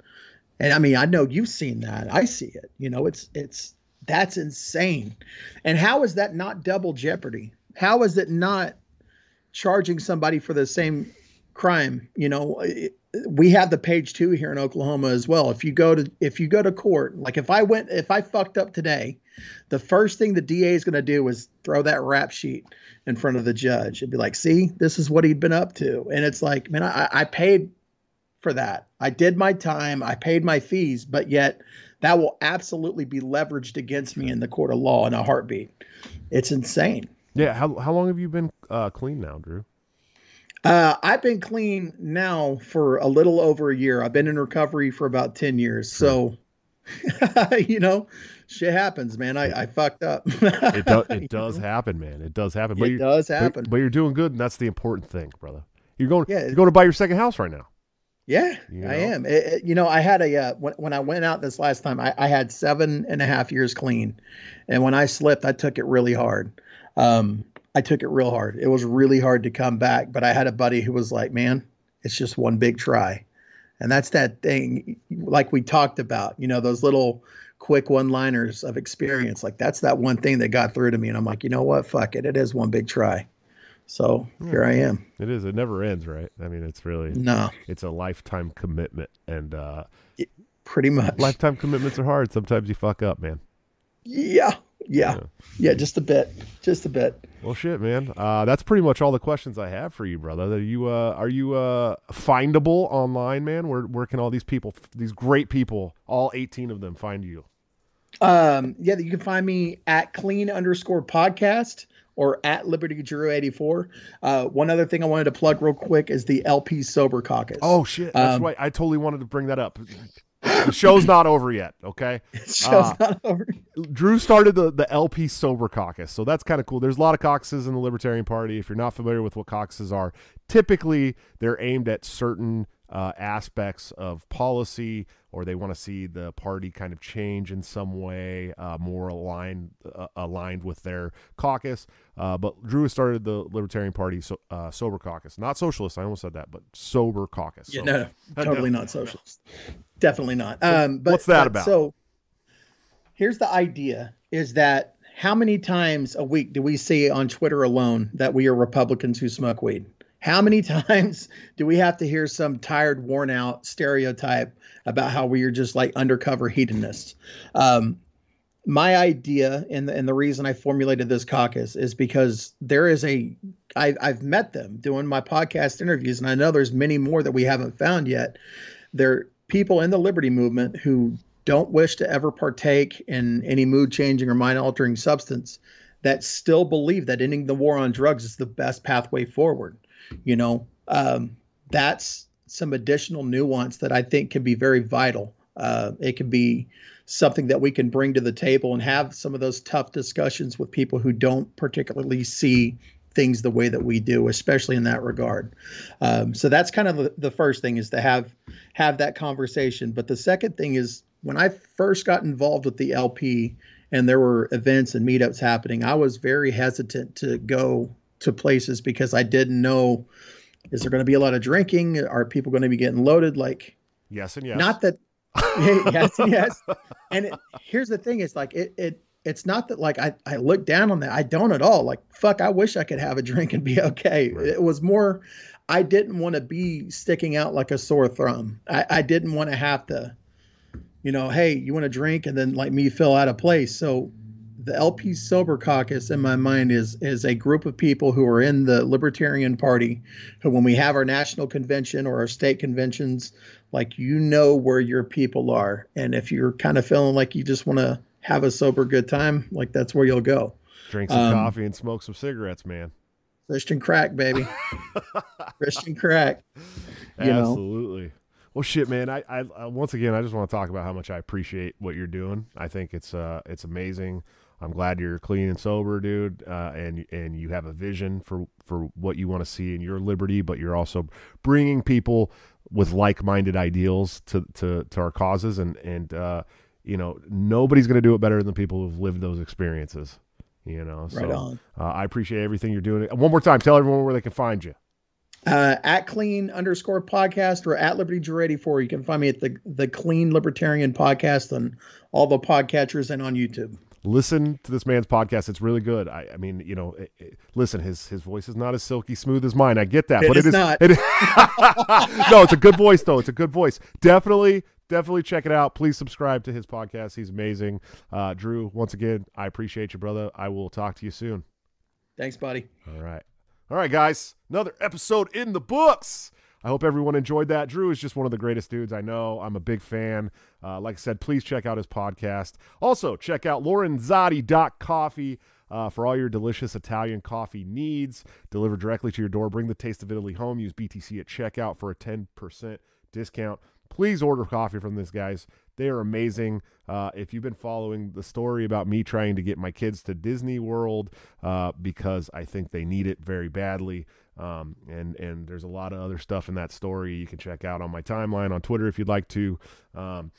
And I mean, I know you've seen that. I see it. You know, it's it's that's insane. And how is that not double jeopardy? How is it not charging somebody for the same crime? You know, it- we have the page two here in Oklahoma as well. If you go to if you go to court, like if I went if I fucked up today, the first thing the DA is going to do is throw that rap sheet in front of the judge and be like, "See, this is what he'd been up to." And it's like, man, I, I paid for that. I did my time. I paid my fees, but yet that will absolutely be leveraged against me in the court of law in a heartbeat. It's insane. yeah, how how long have you been uh, clean now, Drew? Uh, I've been clean now for a little over a year. I've been in recovery for about 10 years. So, you know, shit happens, man. I, I fucked up. It does it does happen, man. It does happen. It you're- does but- happen. But, you're doing good, and that's the important thing, brother. You're going. Yeah. You're going to buy your second house right now. Yeah, You I am. It- it- you know, I had a uh, when when I went out this last time, I, I had seven and a half years clean, and when I slipped, I took it really hard. Um, I took it real hard. It was really hard to come back, but I had a buddy who was like, "Man, it's just one big try," and that's that thing, like we talked about. You know, those little quick one-liners of experience. Like that's that one thing that got through to me, and I'm like, you know what? Fuck it. It is one big try. So here I am. It is. It never ends, right? I mean, it's really No, it's a lifetime commitment, and uh, pretty much. lifetime commitments are hard. Sometimes you fuck up, man. Yeah, yeah, Yeah. yeah, just a bit, just a bit. Well, shit, man. Uh, that's pretty much all the questions I have for you, brother. Are you uh, are you uh, findable online, man? Where where can all these people, these great people, all eighteen of them, find you? Um, yeah, you can find me at clean underscore podcast or at Liberty Drew eighty four. Uh, one other thing I wanted to plug real quick is the LP Sober Caucus. Oh shit, that's Um, right. I totally wanted to bring that up. The show's not over yet. Okay. show's uh, not over. Drew started the, the LP Sober Caucus, so that's kind of cool. There's a lot of caucuses in the Libertarian Party. If you're not familiar with what caucuses are, typically they're aimed at certain uh, aspects of policy, or they want to see the party kind of change in some way, uh, more aligned uh, aligned with their caucus. Uh, but Drew started the Libertarian Party so, uh, Sober Caucus, not socialist. I almost said that, but Sober Caucus. Yeah, So- no, Uh, totally not socialist. Definitely not. Um, but what's that but about? So here's the idea: is that how many times a week do we see on Twitter alone that we are Republicans who smoke weed? How many times do we have to hear some tired, worn out stereotype about how we are just like undercover hedonists? Um, my idea and the, and the reason I formulated this caucus is because there is a I, I've met them doing my podcast interviews, and I know there's many more that we haven't found yet. They're people in the liberty movement who don't wish to ever partake in any mood changing or mind altering substance. that still believe that ending the war on drugs is the best pathway forward. You know, um, that's some additional nuance that I think can be very vital. Uh, it can be something that we can bring to the table and have some of those tough discussions with people who don't particularly see things the way that we do, especially in that regard. Um, so that's kind of the, the first thing is to have have that conversation. But the second thing is when I first got involved with the LP and there were events and meetups happening, I was very hesitant to go to places because I didn't know is there going to be a lot of drinking? Are people going to be getting loaded? Like, yes and yes. Not that. yes and yes. And it, here's the thing: it's like it it it's not that like I, I look down on that. I don't at all. Like, fuck, I wish I could have a drink and be okay. Right. It was more, I didn't want to be sticking out like a sore thumb. I, I didn't want to have to, you know, hey, you want to drink and then like me feel out of place. So the LP Sober Caucus in my mind is is a group of people who are in the Libertarian Party who when we have our national convention or our state conventions, like you know where your people are. And if you're kind of feeling like you just want to have a sober good time, like that's where you'll go. Drink some um, coffee and smoke some cigarettes, man. Christian crack, baby. Christian crack. Absolutely. Know? Well, shit, man. I, I, I, once again, I just want to talk about how much I appreciate what you're doing. I think it's uh, it's amazing. I'm glad you're clean and sober, dude, uh, and and you have a vision for for what you want to see in your liberty, but you're also bringing people with like-minded ideals to to to our causes, and and uh, you know nobody's going to do it better than people who've lived those experiences. You know, so right on. Uh, I appreciate everything you're doing. One more time, tell everyone where they can find you. Uh, at clean underscore podcast or at liberty Drew 84 you can find me at the the clean libertarian podcast on all the podcatchers and on youtube listen to this man's podcast. It's really good. I, I mean, you know, it, it, listen, his his voice is not as silky smooth as mine. I get that, it but is it is not. It, no, it's a good voice though. It's a good voice. Definitely, definitely check it out. Please subscribe to his podcast. He's amazing. Uh, Drew, once again, I appreciate you, brother. I will talk to you soon. Thanks, buddy. All right. All right, guys. Another episode in the books. I hope everyone enjoyed that. Drew is just one of the greatest dudes I know. I'm a big fan. Uh, like I said, please check out his podcast. Also, check out lorenzotti.coffee uh, for all your delicious Italian coffee needs. Delivered directly to your door. Bring the taste of Italy home. Use BTC at checkout for a 10% discount. Please order coffee from this, guys. They are amazing. Uh, if you've been following the story about me trying to get my kids to Disney World uh, because I think they need it very badly, um, and and there's a lot of other stuff in that story you can check out on my timeline on Twitter if you'd like to. Um,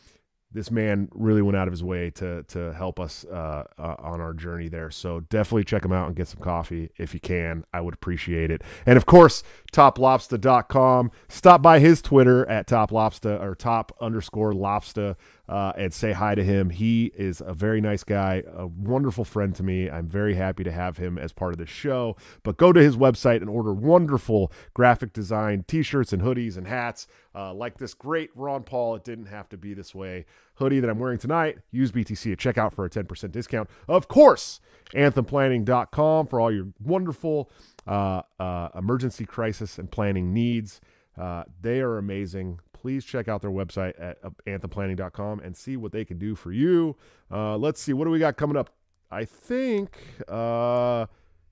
this man really went out of his way to to help us uh, uh, on our journey there. So definitely check him out and get some coffee if you can. I would appreciate it. And of course, toplobster.com. Stop by his Twitter at toplobster or top underscore lobster uh, and say hi to him. He is a very nice guy, a wonderful friend to me. I'm very happy to have him as part of the show. But go to his website and order wonderful graphic design t shirts and hoodies and hats. Uh, like this great Ron Paul, it didn't have to be this way hoodie that I'm wearing tonight. Use BTC at checkout for a 10% discount. Of course, anthemplanning.com for all your wonderful uh, uh, emergency crisis and planning needs. Uh, they are amazing please check out their website at anthemplanning.com and see what they can do for you. Uh, let's see, what do we got coming up? I think, uh,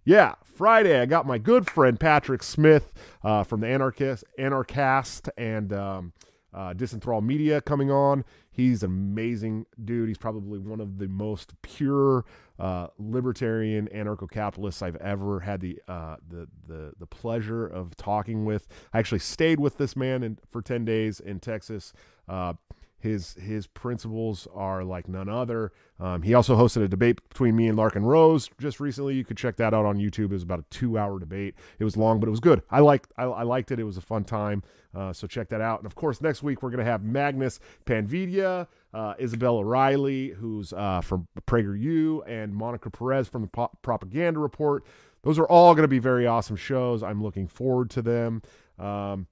yeah, Friday, I got my good friend Patrick Smith uh, from the Anarchist, Anarchast and um, uh, Disenthrall Media coming on. He's an amazing dude. He's probably one of the most pure uh, libertarian anarcho-capitalists I've ever had the, uh, the the the pleasure of talking with. I actually stayed with this man in, for ten days in Texas. Uh, his his principles are like none other. Um, he also hosted a debate between me and Larken Rose just recently. You could check that out on YouTube. It was about a two hour debate. It was long, but it was good. I liked I, I liked it. It was a fun time. Uh, so check that out. And of course, next week we're to have Magnus Panvidya, uh, Isabella Riley, who's uh, from PragerU, and Monica Perez from the Propaganda Report. Those are all going to be very awesome shows. I'm looking forward to them. Um,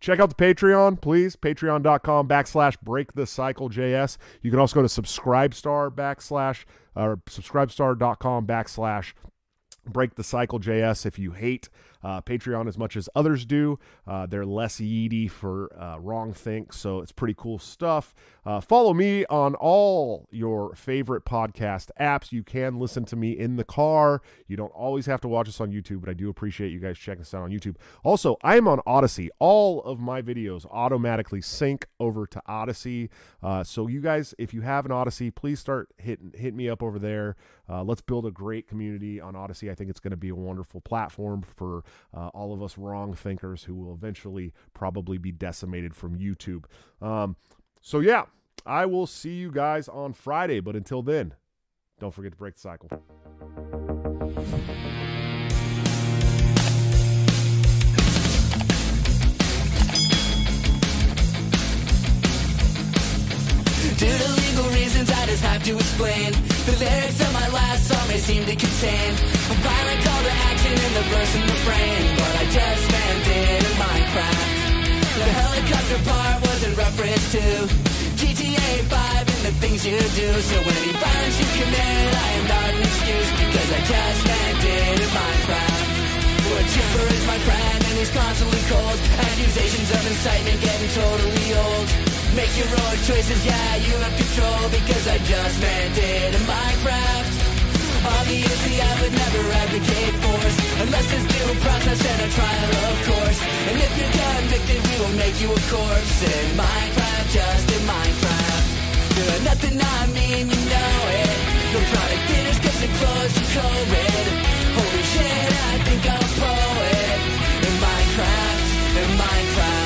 check out the Patreon, please. Patreon.com backslash break the cycle JS. You can also go to subscribestar backslash or subscribestar.com backslash break the cycle JS if you hate uh, Patreon as much as others do. Uh, they're less yeedy for uh, wrong think, so it's pretty cool stuff. Uh, follow me on all your favorite podcast apps. You can listen to me in the car. You don't always have to watch us on YouTube, but I do appreciate you guys checking us out on YouTube. Also, I am on Odysee. All of my videos automatically sync over to Odysee. Uh, so you guys, if you have an Odysee, please start hitting hit me up over there. Uh, let's build a great community on Odysee. I think it's going to be a wonderful platform for uh, all of us wrong thinkers who will eventually probably be decimated from YouTube. Um, so, yeah, I will see you guys on Friday. But until then, don't forget to break the cycle. Due to legal reasons, I just have to explain. The lyrics of my last song may seem to contain a violent call to action in the verse and refrain, but I just meant it in Minecraft. The helicopter part was in reference to GTA 5 and the things you do. So any violence you commit, I am not an excuse because I just meant it in Minecraft. Wood chipper is my friend and he's constantly cold. Accusations of incitement getting totally old. Make your own choices, yeah, you have control Because I just planted a Minecraft. Obviously I would never advocate force Unless it's due process and a trial, of course. And if you're convicted, we will make you a corpse In Minecraft, just in Minecraft. There are nothing I mean, you know it. No product theaters, cause they closed to COVID Holy shit, I think I'm a poet In Minecraft, in Minecraft.